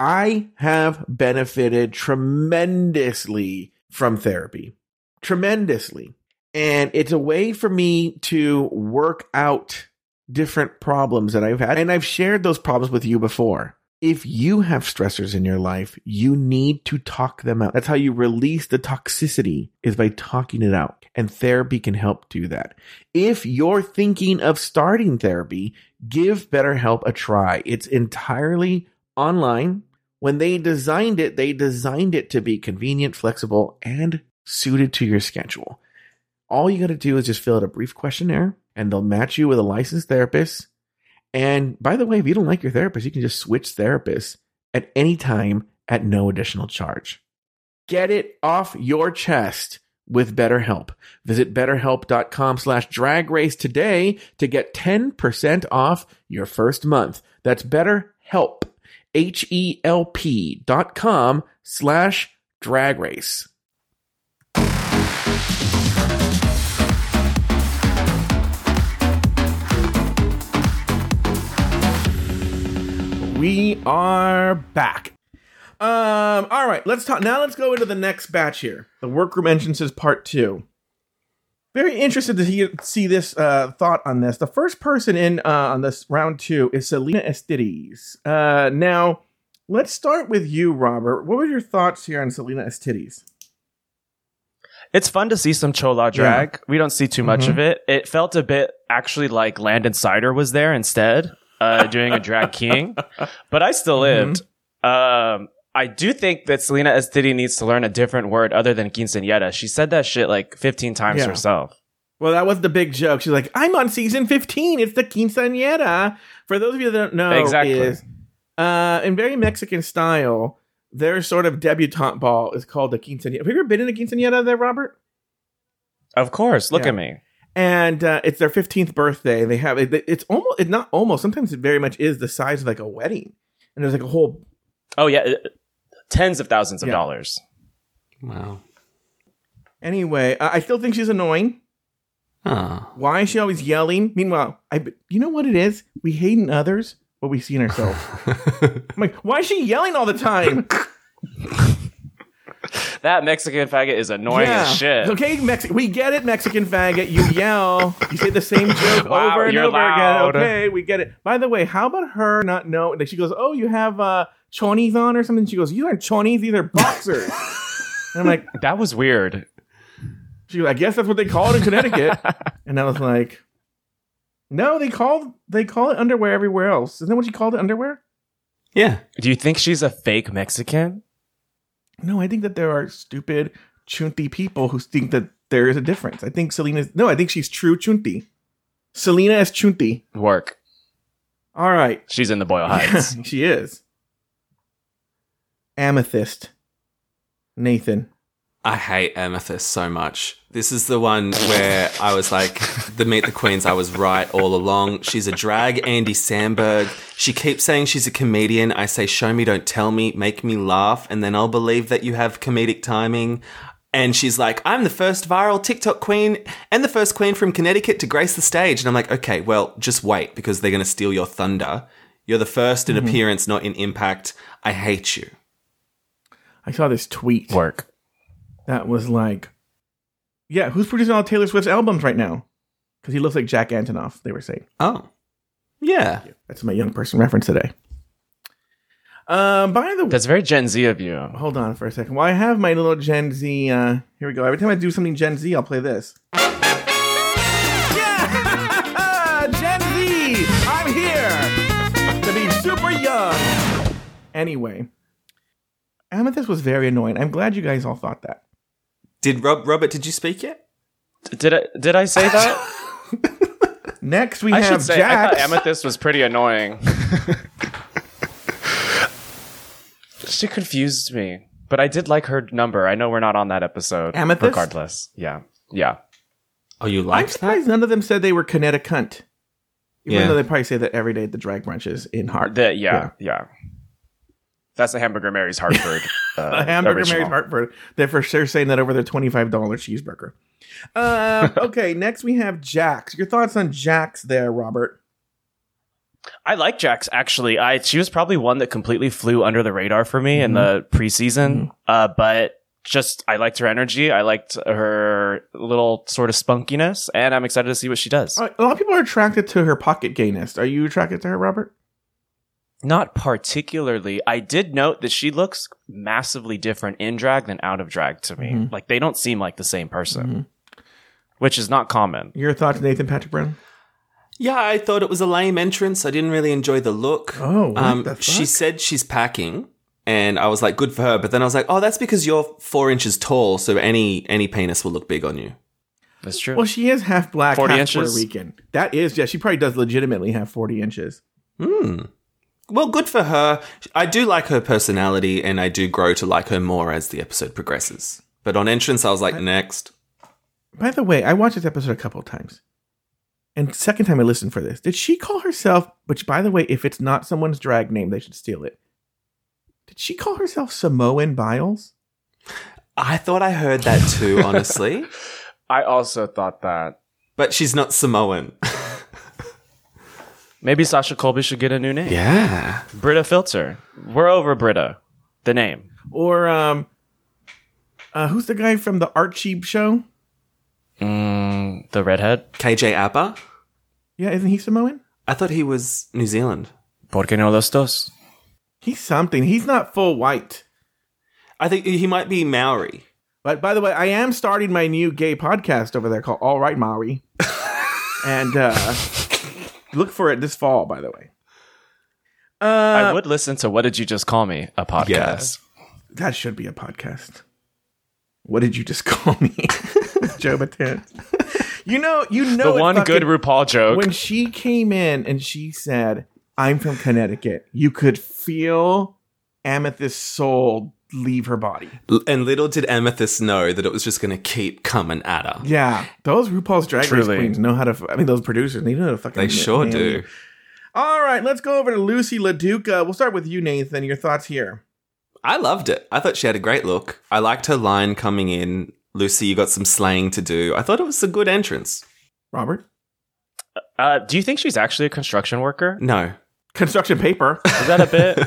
I have benefited tremendously from therapy. Tremendously. And it's a way for me to work out different problems that I've had. And I've shared those problems with you before. If you have stressors in your life, you need to talk them out. That's how you release the toxicity is by talking it out. And therapy can help do that. If you're thinking of starting therapy, give BetterHelp a try. It's entirely online. When they designed it, they designed it to be convenient, flexible, and suited to your schedule. All you got to do is just fill out a brief questionnaire and they'll match you with a licensed therapist. And by the way, if you don't like your therapist, you can just switch therapists at any time at no additional charge. Get it off your chest with BetterHelp. Visit betterhelp.com slash drag race today to get 10% off your first month. That's betterhelp, H-E-L-P dot com slash drag race. We are back. Um, all right, let's talk now. Let's go into the next batch here. The workroom entrances part two. Very interested to see, see this uh, thought on this. The first person in uh, on this round two is Salina EsTitties. Uh, now, let's start with you, Robert. What were your thoughts here on Salina EsTitties? It's fun to see some chola drag. We don't see too much Mhm. of it. It felt a bit actually like Landon Cider was there instead, uh, doing a drag king. But I still lived. Um, I do think that Salina EsTitties needs to learn a different word other than quinceañera. She said that shit like 15 times Yeah. herself. Well, that was the big joke. She's like, "I'm on season 15. It's the quinceañera." For those of you that don't know, Exactly. is uh, in very Mexican style, their sort of debutante ball is called the quinceañera. Have you ever been in a quinceañera there, Robert? Of course. Look Yeah. at me. And uh, it's their 15th birthday. They have it, it's almost it's not almost sometimes it very much is the size of like a wedding, and there's like a whole Oh, yeah. uh, Tens of thousands of Yeah. dollars. Wow. anyway. Uh, I still think she's annoying. Ah. Why is she always yelling? Meanwhile, I you know what it is? We hate in others what we see in ourselves. I'm like, why is she yelling all the time? that Mexican faggot is annoying as shit. Okay, Mex- we get it, Mexican faggot. You yell. You say the same joke Wow, over and over loud. again. Okay, we get it. By the way, how about her not know? Like she goes, "Oh, you have uh, chonies on or something." She goes, "You aren't chonies; these are boxers." and I'm like, That was weird. she goes, "I guess that's what they call it in Connecticut." and I was like, "No, they call they call it underwear everywhere else. Isn't that what you called it? Underwear?" Yeah. Do you think she's a fake Mexican? No, I think that there are stupid chunti people who think that there is a difference. I think Salina's no, I think she's true chunti. Salina is chunti. Work. All right. She's in the Boyle Heights. she is. Amethyst. Nathan. I hate Amethyst so much. This is the one where I was like, the Meet the Queens, I was right all along. She's a drag Andy Samberg. She keeps saying she's a comedian. I say, show me, don't tell me, make me laugh, and then I'll believe that you have comedic timing. And she's like, I'm the first viral TikTok queen and the first queen from Connecticut to grace the stage. And I'm like, okay, well, just wait because they're going to steal your thunder. You're the 1st in mm-hmm. appearance, not in impact. I hate you. I saw this tweet Work. That was like, yeah, who's producing all Taylor Swift's albums right now? Because he looks like Jack Antonoff, they were saying. Oh, yeah. That's my young person reference today. Um, by the way, That's very Gen Z of you. hold on for a second. Well, I have my little Gen Z. Uh, here we go. Every time I do something Gen Z, I'll play this. Yeah, Gen Z. I'm here to be super young. Anyway, Amethyst was very annoying. I'm glad you guys all thought that. Did Rob, Robert, did you speak yet? Did I did I say that? Next, we I have should say I thought Amethyst was pretty annoying. she confused me, but I did like her number. I know we're not on that episode. Amethyst? regardless. Yeah, yeah. Oh, you I'm that? surprised none of them said they were Connecticut. Even Yeah. though they probably say that every day at the drag brunches in Hart. The, yeah, yeah, That's the Hamburger Mary's Hartford. Uh, a hamburger original. Mary's Hartford. They're for sure saying that over their twenty-five dollar cheeseburger. Um, okay, next we have Jax. Your thoughts on Jax there, Robert? I like Jax actually. I she was probably one that completely flew under the radar for me in the preseason. Uh, but just I liked her energy. I liked her little sort of spunkiness, and I'm excited to see what she does. Uh, A lot of people are attracted to her pocket gayness. Are you attracted to her, Robert? Not particularly. I did note that she looks massively different in drag than out of drag to me. Mm-hmm. Like they don't seem like the same person, mm-hmm. which is not common. Your thoughts, Nathan Patrick Brown? Yeah, I thought it was a lame entrance. I didn't really enjoy the look. Oh, what um, the she said she's packing, and I was like, good for her. But then I was like, oh, that's because you're four inches tall, so any any penis will look big on you. That's true. Well, she is half black, 40 half inches? Puerto Rican. That is, yeah, she probably does legitimately have forty inches. Hmm. Well, good for her. I do like her personality, and I do grow to like her more as the episode progresses. But on entrance, I was like, next. By the way, I watched this episode a couple of times. And second time I listened for this, did she call herself? Which, by the way, if it's not someone's drag name, they should steal it. Did she call herself Samoan Biles? I thought I heard that too, honestly. I also thought that But she's not Samoan. maybe Sasha Colby should get a new name. yeah. Britta Filter. We're over Britta. The name. Or um, uh, who's the guy from the Archie show? Mm, the redhead. KJ Apa? Yeah, isn't he Samoan? I thought he was New Zealand. ¿Por qué no los dos? He's something. He's not full white. I think he might be Maori. But by the way, I am starting my new gay podcast over there called All Right Maori. and uh look for it this fall, by the way. Uh I would listen to What Did You Just Call Me? A podcast. that should be a podcast. What did you just call me? Joe Batin. You know, you know The one fucking- good RuPaul joke. when she came in and she said, I'm from Connecticut, you could feel Amethyst's soul leave her body. And little did Amethyst know that it was just going to keep coming at her. Yeah, those RuPaul's Drag Race queens know how to. I mean, those producers they know how to fucking. They sure do. you. All right, let's go over to Loosey LaDuca. We'll start with you, Nathan. Your thoughts here? I loved it. I thought she had a great look. I liked her line coming in. Loosey, you got some slaying to do. I thought it was a good entrance. Robert? uh, do you think she's actually a construction worker? No. Construction paper. Is that a bit?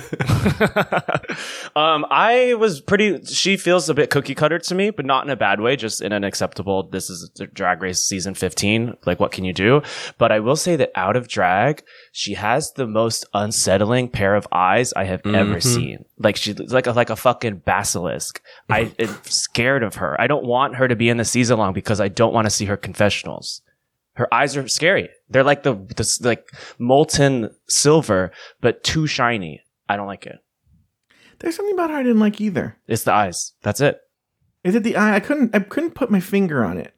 um, I was pretty. She feels a bit cookie cutter to me, but not in a bad way. Just in an acceptable. This is Drag Race season fifteen. Like, what can you do? But I will say that out of drag, she has the most unsettling pair of eyes I have ever seen. Like she's like a, like a fucking basilisk. I am scared of her. I don't want her to be in the season long because I don't want to see her confessionals. Her eyes are scary. They're like the this like molten silver, but too shiny. I don't like it. There's something about her I didn't like either. It's the eyes. That's it. Is it the eye? I couldn't. I couldn't put my finger on it.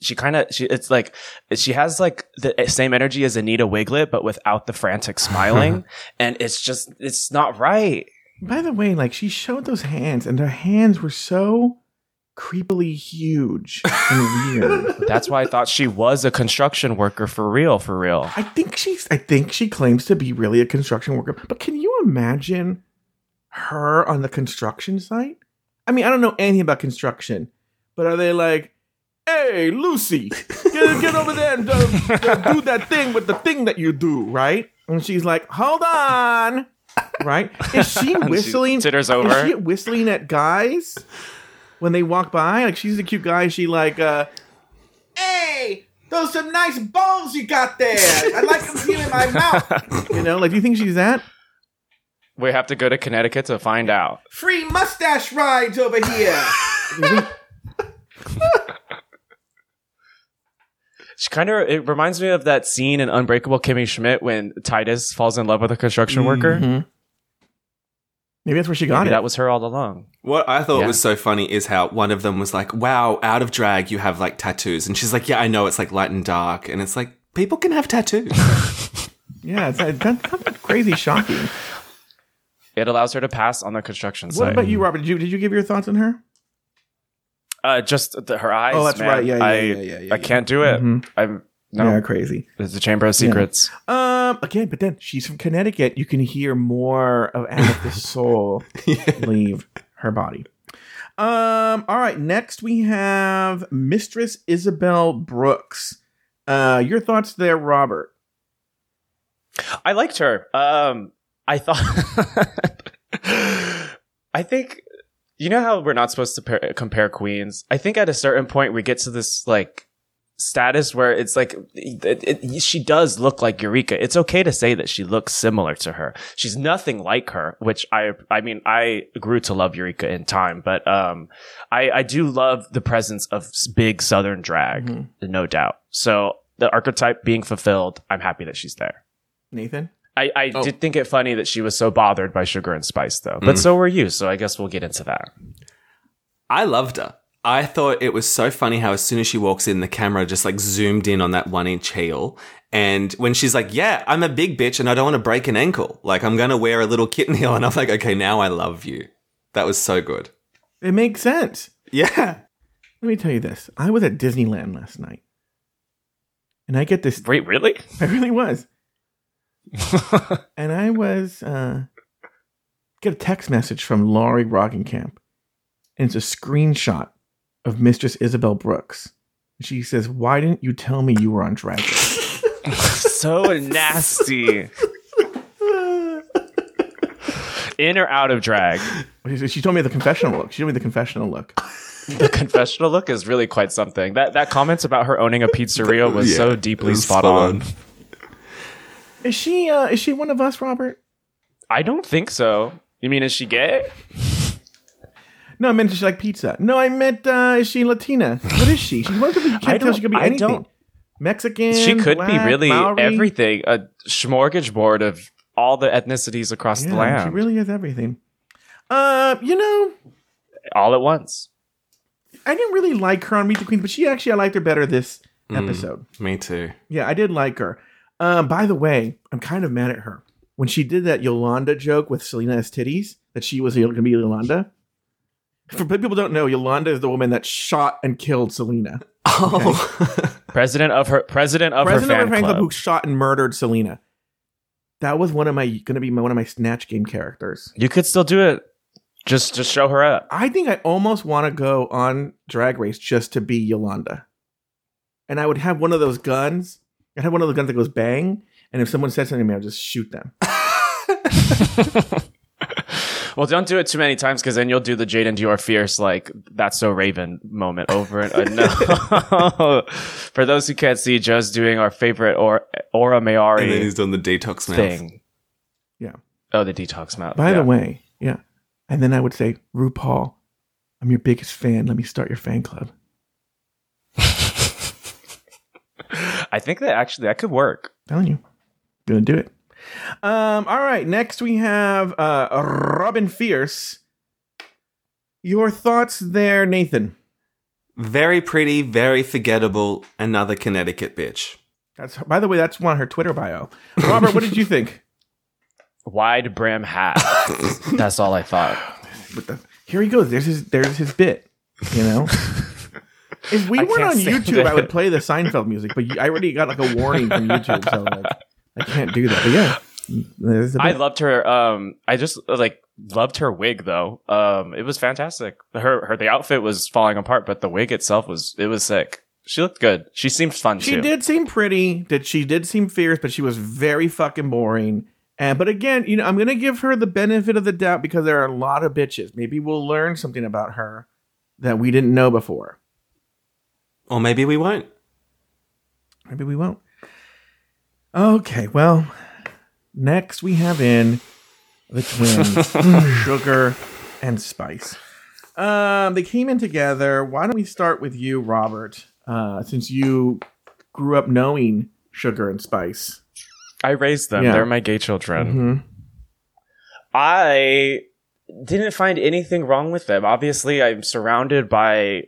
She kind of she it's like she has like the same energy as Anita Wigl'it, but without the frantic smiling, and it's just it's not right. By the way, like she showed those hands, and her hands were so creepily huge and weird. That's why I thought she was a construction worker for real, for real. I think she's. I think she claims to be really a construction worker. But can you imagine her on the construction site? I mean, I don't know anything about construction, but are they like, "Hey, Loosey, get, get over there and uh, uh, do that thing with the thing that you do," right? And she's like, "Hold on." Right? Is she whistling? titters Is she whistling at guys when they walk by? Like she's a cute guy. She like, uh, hey, those some nice balls you got there. I like them feel in my mouth. You know, like, do you think she's that? We have to go to Connecticut to find out. Free mustache rides over here. She kind of it reminds me of that scene in Unbreakable Kimmy Schmidt when Titus falls in love with a construction worker. Maybe that's where she got Maybe it. that was her all along. What I thought Yeah. was so funny is how one of them was like, "Wow, out of drag, you have like tattoos," and she's like, "Yeah, I know it's like light and dark," and it's like people can have tattoos. yeah, it's, it's, that's crazy shocking. It allows her to pass on the construction side. What about you, Robert? Did you did you give your thoughts on her? Uh, just the, her eyes. Oh, that's man. right. Yeah, yeah, I, yeah, yeah, yeah, I can't do it. Mhm. I'm no. Yeah, crazy. It's the Chamber of Secrets. Um, again, but then she's from Connecticut. You can hear more of Amethyst soul leave her body. Um, all right. Next, we have Mistress Isabelle Brooks. Uh, your thoughts there, Robert? I liked her. Um, I thought. I think you know how we're not supposed to pair, compare queens. I think at a certain point we get to this like status where it's like it, it, she does look like Eureka. It's okay to say that she looks similar to her. She's nothing like her, which I I mean I grew to love Eureka in time, but um I I do love the presence of big southern drag, no doubt. So the archetype being fulfilled, I'm happy that she's there. Nathan? I, I Oh. did think it funny that she was so bothered by sugar and spice though, but so were you. So I guess we'll get into that. I loved her. I thought it was so funny how as soon as she walks in, the camera just like zoomed in on that one inch heel. And when she's like, yeah, I'm a big bitch and I don't want to break an ankle. Like I'm going to wear a little kitten heel. And I'm like, okay, now I love you. That was so good. It makes sense. Yeah. Let me tell you this. I was at Disneyland last night. And I get this Wait, really? I really was. and I was uh get a text message from Laurie Roggenkamp. And it's a screenshot of Mistress Isabelle Brooks. She says, Why didn't you tell me you were on Drag Race? so nasty. In or out of drag? She she told me the confessional look. She told me the confessional look. The confessional look is really quite something. That that comment about her owning a pizzeria was so deeply was spot, spot on. on. Is she uh is she one of us, Robert? I don't think so. You mean is she gay? No, I meant she like pizza. No, I meant uh is she Latina? What is she? She you can't tell she could be I anything. don't- Mexican. she could be really Maori. everything. A smorgasbord of all the ethnicities across the land, she really is everything. Uh, you know, all at once. I didn't really like her on Meet the Queens, but she actually I liked her better this episode. Me too. Yeah, I did like her. Um, by the way, I'm kind of mad at her when she did that Yolanda joke with Salina EsTitties that she was going to be Yolanda. For people who don't know, Yolanda is the woman that shot and killed Selena. Oh. President of her president of President her of fan her fan club club. who shot and murdered Selena. That was one of my going to be my, one of my snatch game characters. You could still do it. Just just show her up. I think I almost want to go on Drag Race just to be Yolanda. And I would have one of those guns. I'd have one of those guns that goes bang. And if someone said something to me, I'd just shoot them. Well, don't do it too many times because then you'll do the Jaidynn Diore Fierce like that's so Raven moment over and uh, no. For those who can't see, Joe's doing our favorite or Aura And then he's done the detox mouth. thing. Yeah. Oh, the detox mouth. By yeah. the way, yeah. And then I would say, RuPaul, I'm your biggest fan. Let me start your fan club. I think that actually that could work. I'm telling you, gonna do it. Um, all right, next we have uh Robin Fierce. Your thoughts there, Nathan? Very pretty, very forgettable. Another Connecticut bitch. That's by the way, that's one of her Twitter bio. Robert, what did you think? Wide brim hat. that's all I thought. But the, here he goes. There's his there's his bit. You know. If we I weren't on stand YouTube, I would play the Seinfeld music, but you, I already got like a warning from YouTube, so like I can't do that. But yeah, I loved her. Um, I just like loved her wig though. Um, it was fantastic. Her her the outfit was falling apart, but the wig itself was it was sick. She looked good. She seemed fun She too. did seem pretty. That she did seem fierce, but she was very fucking boring. And but again, you know, I'm gonna give her the benefit of the doubt because there are a lot of bitches. Maybe we'll learn something about her that we didn't know before. Or maybe we won't. Maybe we won't. Okay, well, next we have in the twins, Sugar and Spice. Um, they came in together. Why don't we start with you, Robert? Uh, since you grew up knowing Sugar and Spice. I raised them. Yeah. They're my gay children. Mhm. I didn't find anything wrong with them. Obviously, I'm surrounded by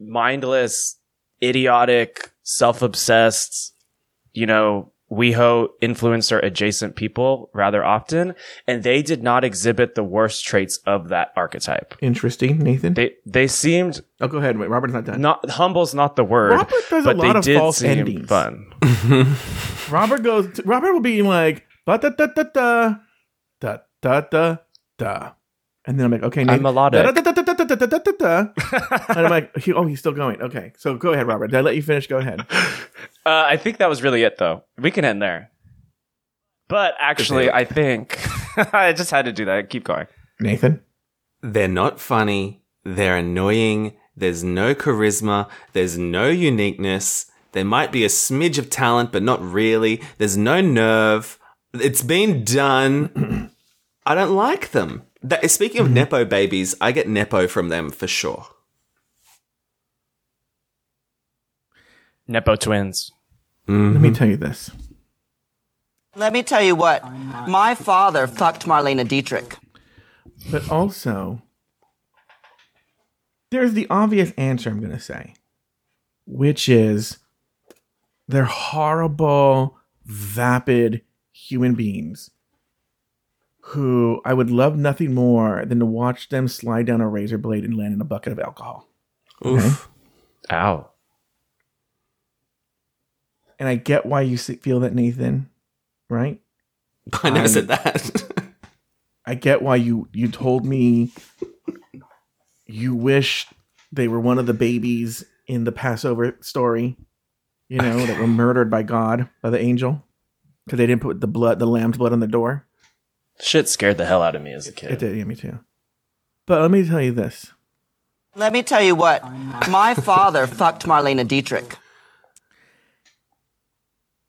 mindless, idiotic, self-obsessed, you know, WeHo influencer adjacent people rather often, and they did not exhibit the worst traits of that archetype. Interesting, Nathan. They they seemed oh, go ahead. Wait, Robert's not done. not humble's not the word. Robert does a lot they of did false seem endings. Fun. Robert goes. Robert will be like da da da da da da da da da, and then I'm like, okay, I'm melodic. and I'm like, oh, he's still going. Okay, so go ahead, Robert. Did I let you finish? Go ahead. Uh, I think that was really it, though. We can end there. But actually, I think I just had to do that. Keep going, Nathan. They're not funny. They're annoying. There's no charisma. There's no uniqueness. There might be a smidge of talent, but not really. There's no nerve. It's been done. I don't like them. That, speaking of hmm. Nepo babies, I get Nepo from them for sure. Nepo twins. Let me mm-hmm. tell you this. Let me tell you what. My father fucked Marlene Dietrich. But also, there's the obvious answer I'm going to say, which is they're horrible, vapid human beings who I would love nothing more than to watch them slide down a razor blade and land in a bucket of alcohol. Oof. Ow. And I get why you feel that, Nathan, right? I never I'm- said um, that. I get why you you told me you wish they were one of the babies in the Passover story, you know, that were murdered by God by the angel because they didn't put the blood, the lamb's blood on the door. Shit scared the hell out of me as a kid. It did, yeah, me too. But let me tell you this: Let me tell you what. My father fucked Marlene Dietrich.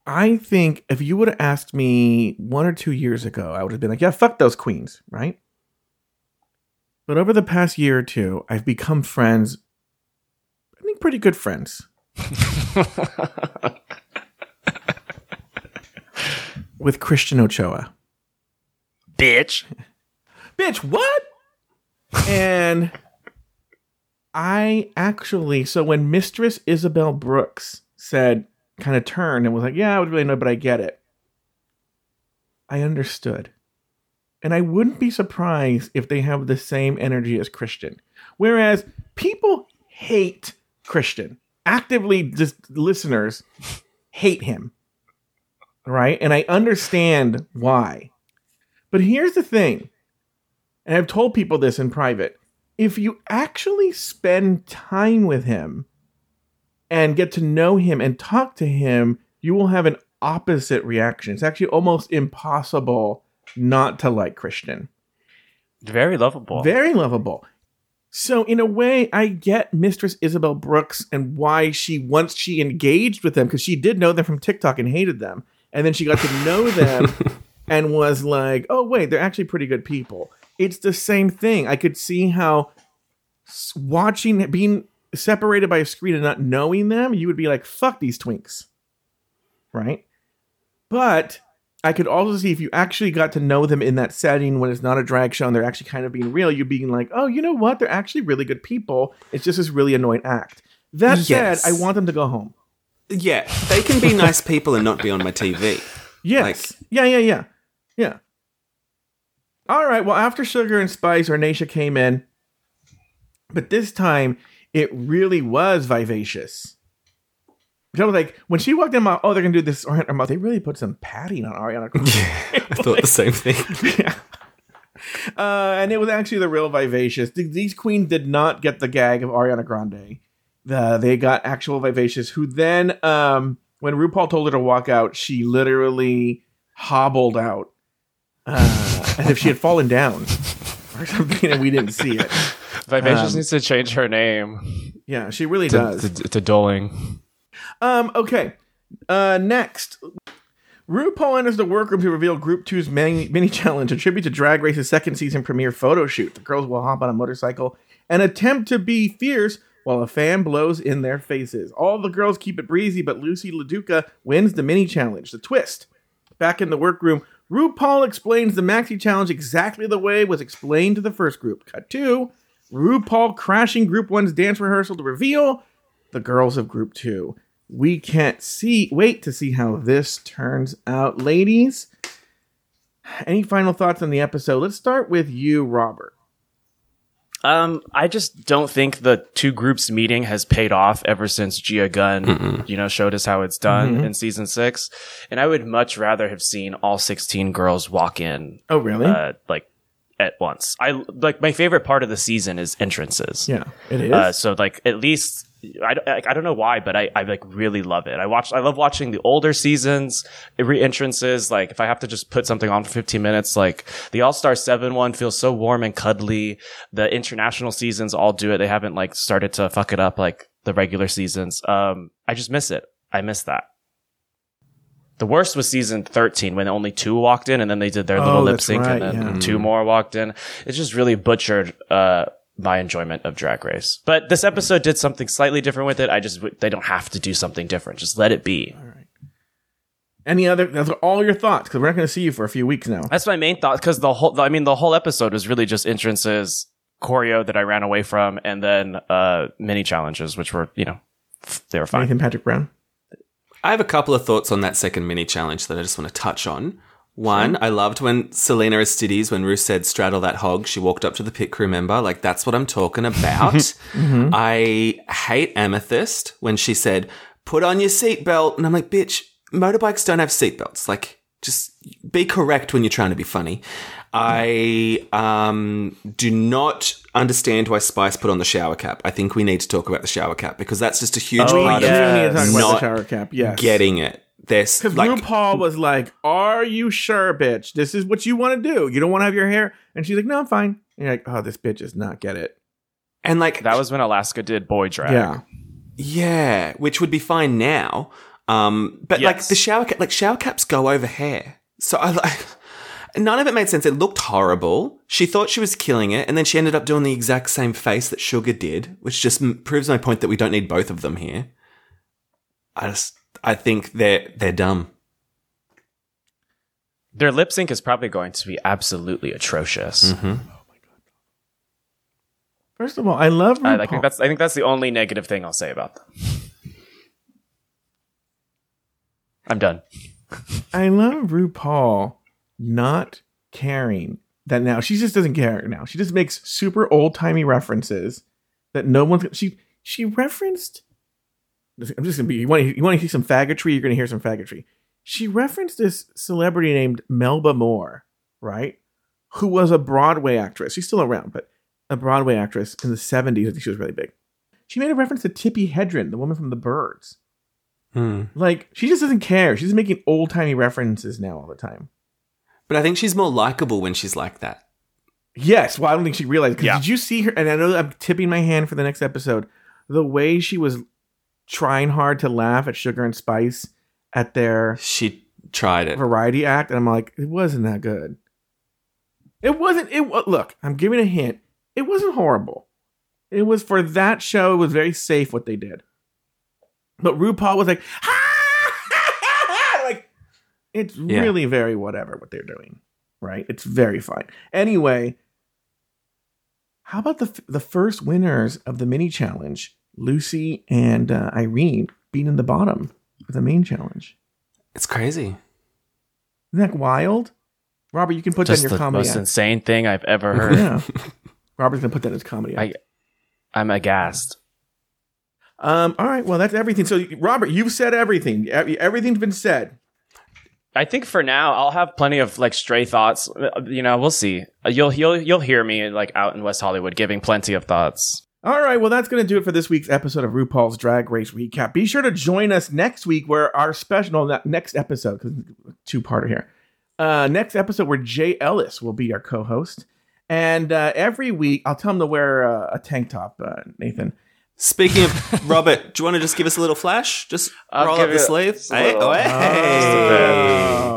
I think if you would have asked me one or two years ago, I would have been like, "Yeah, fuck those queens," right? But over the past year or two, I've become friends. I think pretty good friends with Christian Ochoa. Bitch. Bitch, what? and I actually, so when Mistress Isabelle Brooks said, kind of turned and was like, yeah, I would really know, but I get it. I understood. And I wouldn't be surprised if they have the same energy as Christian. Whereas people hate Christian. Actively, just listeners hate him. Right? And I understand why. But here's the thing, and I've told people this in private if you actually spend time with him and get to know him and talk to him, you will have an opposite reaction. It's actually almost impossible not to like Christian. Very lovable. Very lovable. So in a way, I get Mistress Isabelle Brooks and why she once she engaged with them because she did know them from TikTok and hated them, and then she got to know them and was like, "Oh wait, they're actually pretty good people." It's the same thing. I could see how watching being separated by a screen and not knowing them, you would be like, "Fuck these twinks," right? But I could also see if you actually got to know them in that setting when it's not a drag show and they're actually kind of being real, you being like, oh, you know what? They're actually really good people. It's just this really annoying act. That Yes. said, I want them to go home. Yeah, they can be nice people and not be on my TV. Yes. yeah, yeah, yeah. Yeah. All right. Well, after Sugar and Spice, Ornacia came in. But this time, it really was vivacious. I was like, when she walked in, I'm oh, they're going to do this. Or I'm like, they really put some padding on Ariana Grande. I thought the same thing. yeah. Uh, and it was actually the real vivacious. These queens did not get the gag of Ariana Grande. The, they got actual vivacious, who then, um, when RuPaul told her to walk out, she literally hobbled out, uh, as if she had fallen down or something, and we didn't see it. Vivacious Um, needs to change her name Yeah, she really to, does. to, to Doling. Um, okay. Uh, next. RuPaul enters the workroom to reveal Group 2's mini, mini challenge, a tribute to Drag Race's second season premiere photo shoot. The girls will hop on a motorcycle and attempt to be fierce while a fan blows in their faces. All the girls keep it breezy, but Loosey LaDuca wins the mini challenge. The twist. Back in the workroom, RuPaul explains the maxi challenge exactly the way it was explained to the first group. Cut two. RuPaul crashing Group 1's dance rehearsal to reveal the girls of Group 2. We can't see wait to see how this turns out, ladies. Any final thoughts on the episode? Let's start with you, Robert. Um, I just don't think the two groups meeting has paid off ever since Gia Gunn, you know, showed us how it's done Mhm. in season six. And I would much rather have seen all 16 girls walk in. Oh, really? Uh, like at once. I like my favorite part of the season is entrances. Yeah, it is. Uh, so like at least I, don't- I, I don't know why, but I, I like really love it. I watch I love watching the older seasons, re entrances. Like if I have to just put something on for 15 minutes, like the All Star Seven one feels so warm and cuddly. The international seasons all do it. They haven't like started to fuck it up like the regular seasons. Um, I just miss it. I miss that. The worst was season 13 when only two walked in and then they did their Oh, little lip sync right, and then yeah. two more walked in. It just really butchered, uh, my enjoyment of Drag Race. But this episode did something slightly different with it. I just, they don't have to do something different. Just let it be. Any other? Those are all your thoughts because we're not going to see you for a few weeks now. That's my main thought because the whole, I mean, the whole episode was really just entrances, choreo that I ran away from, and then, uh, mini challenges, which were, you know, they were fine. Nathan Patrick Brown. I have a couple of thoughts on that second mini challenge that I just want to touch on. One, I loved when Salina EsTitties, when Ru said straddle that hog, she walked up to the pit crew member. Like, that's what I'm talking about. Mhm. I hate Amethyst when she said, put on your seatbelt. And I'm like, bitch, motorbikes don't have seatbelts. Like, just be correct when you're trying to be funny. I um, do not understand why Spice put on the shower cap. I think we need to talk about the shower cap because that's just a huge Oh, part yeah. of We need to talk about the not shower cap, yes. getting it. There's Because like RuPaul was like, "Are you sure, bitch? This is what you want to do. You don't want to have your hair." And she's like, "No, I'm fine." And you're like, "Oh, this bitch does not get it." and like That was when Alaska did boy drag. Yeah. Yeah, which would be fine now. Um, but like the shower cap, like shower caps go over hair. So I like none of it made sense. It looked horrible. She thought she was killing it, and then she ended up doing the exact same face that Sugar did, which just m- proves my point that we don't need both of them here. I just I think they're they're dumb. Their lip sync is probably going to be absolutely atrocious. Mm-hmm. Oh First of all, I love RuPaul. I, I think that's I think that's the only negative thing I'll say about them. I'm done. I love RuPaul not caring that now she just doesn't care now. She just makes super old timey references that no one's she she referenced. I'm just gonna be you want to you want to hear some faggotry. You're gonna hear some faggotry. She referenced this celebrity named Melba Moore, right? Who was a Broadway actress. She's still around, but a Broadway actress in the 70s. I think she was really big. She made a reference to Tippi Hedren, the woman from The Birds. Hmm. Like she just doesn't care. She's making old timey references now all the time. But I think she's more likable when she's like that. Yes. Well, I don't think she realized. Yeah. Did you see her? And I know I'm tipping my hand for the next episode. The way she was trying hard to laugh at Sugar and Spice at their She tried it. variety act, and I'm like, it wasn't that good. It wasn't. It look. I'm giving a hint. It wasn't horrible. It was for that show. It was very safe what they did. But RuPaul was like, like it's Yeah. really very whatever what they're doing, right? It's very fine. Anyway, how about the the first winners of the mini challenge, Loosey and uh, Irene, being in the bottom of the main challenge? It's crazy. Isn't that wild? Robert, you can put that in your the comedy. most act. insane thing I've ever heard. Yeah. Robert's gonna put that in his comedy. I, act. I'm aghast. Um. All right. Well, that's everything. So, Robert, you've said everything. Everything's been said. I think for now I'll have plenty of like stray thoughts. Uh, You know, we'll see. Uh, You'll you'll you'll hear me like out in West Hollywood giving plenty of thoughts. All right. Well, that's gonna do it for this week's episode of RuPaul's Drag Race Recap. Be sure to join us next week, where our special no, next episode because two parter here. Uh, next episode where Jay Ellis will be our co-host, and uh, every week I'll tell him to wear uh, a tank top. Uh, Nathan. Speaking of Robert, do you want to just give us a little flash? Just I'll roll up the you sleeve. just a Hey, oh, hey.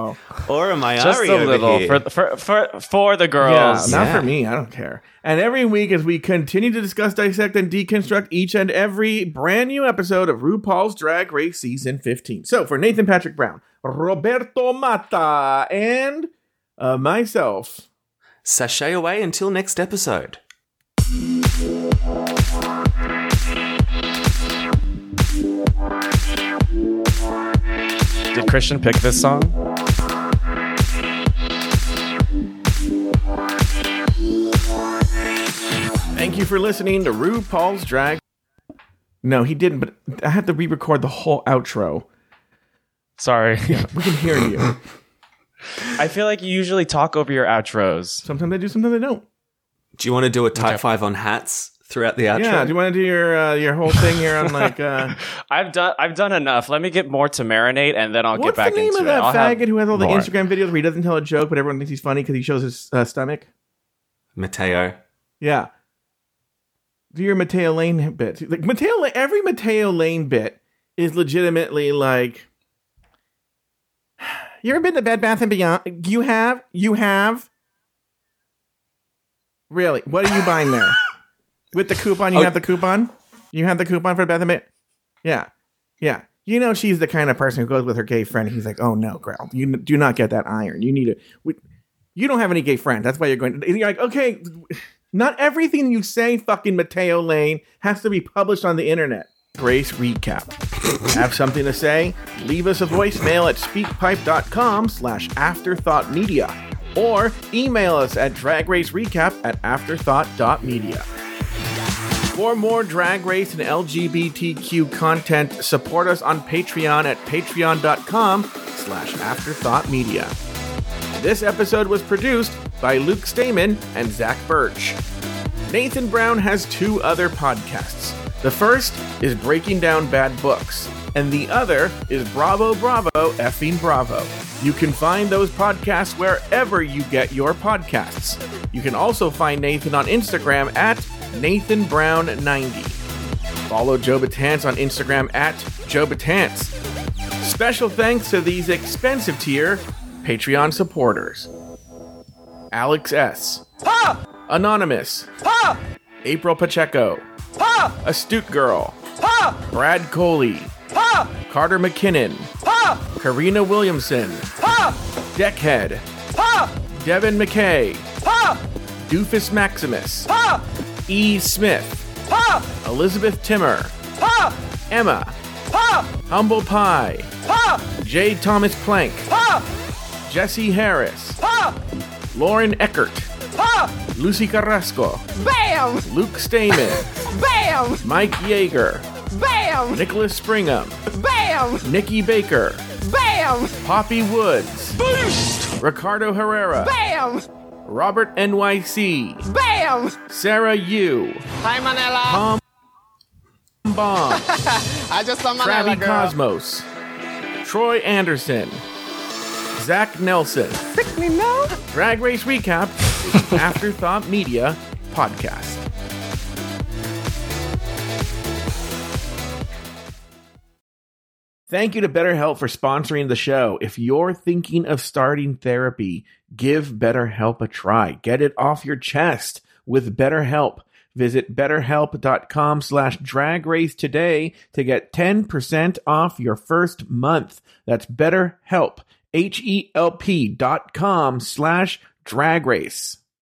Or Just Ari a little here? for, for for for the Yeah, girls. not Yeah. for me. I don't care. And every week, as we continue to discuss, dissect, and deconstruct each and every brand new episode of RuPaul's Drag Race Season 15. So, for Nathan Patrick Brown, Roberto Mata, and uh, myself, Sashay away until next episode. Did Christian pick this song? Thank you for listening to RuPaul's Drag. No, he didn't, but I have to re record the whole outro. Sorry. We can hear you. I feel like you usually talk over your outros. sometimes I do, sometimes I don't. Do you want to do a type five on hats throughout the outro? Yeah, do you want to do your uh, your whole thing here on like. Uh, I've done I've done enough. Let me get more to marinate and then I'll What's get back into it. What's the name of that I'll faggot who has all the more. Instagram videos where he doesn't tell a joke, but everyone thinks he's funny because he shows his uh, stomach? Mateo. Yeah. Your Mateo Lane bit. Like Mateo every Mateo Lane bit is legitimately like. You ever been to Bed Bath and Beyond? You have. You have. Really? What are you buying there? With the coupon, you Oh. have the coupon. You have the coupon for Bath and Beyond. Yeah, yeah. You know she's the kind of person who goes with her gay friend. He's like, "Oh no, girl, you do not get that iron. You need it. You don't have any gay friends. That's why you're going." And you're like, "Okay, not everything you say, fucking Mateo Lane, has to be published on the internet." Grace recap. have something to say? Leave us a voicemail at speakpipe.com slash afterthought media or email us at dragracerecap at afterthought.media. For more drag race and LGBTQ content, support us on Patreon at patreon.com slash afterthought media. This episode was produced by Luke Stamen and Zach Birch. Nathan Brown has two other podcasts. The first is Breaking Down Bad Books, and the other is Bravo Bravo Effing Bravo. You can find those podcasts wherever you get your podcasts. You can also find Nathan on Instagram at Nathan Brown 90. Follow Joe Batance on Instagram at Joe Batance. Special thanks to these expensive tier Patreon supporters Alex S. Anonymous. April Pacheco. Astute Girl. Brad Coley. Carter McKinnon. Karina Williamson. Deckhead. Devin McKay. Doofus Maximus. E. Smith. Elizabeth Timmer. Emma. Humble Pie. J. Thomas Plank. Jesse Harris. Pop! Lauren Eckert. Pop! Lucy Carrasco. Bam! Luke Stamen. Bam! Mike Yeager. Bam! Nicholas Springham. Bam! Nikki Baker. Bam! Poppy Woods. Boost! Ricardo Herrera. Bam! Robert NYC. Bam! Sarah Yu. Hi, Manila. Tom Bomb. I just saw Manila, Travi girl. Cosmos. Troy Anderson. Zach Nelson. Drag Race Recap Afterthought Media podcast. Thank you to BetterHelp for sponsoring the show. If you're thinking of starting therapy, give BetterHelp a try. Get it off your chest with BetterHelp. Visit betterhelp.com slash drag race today to get 10% off your first month. That's betterhelp, H-E-L-P dot com slash drag race.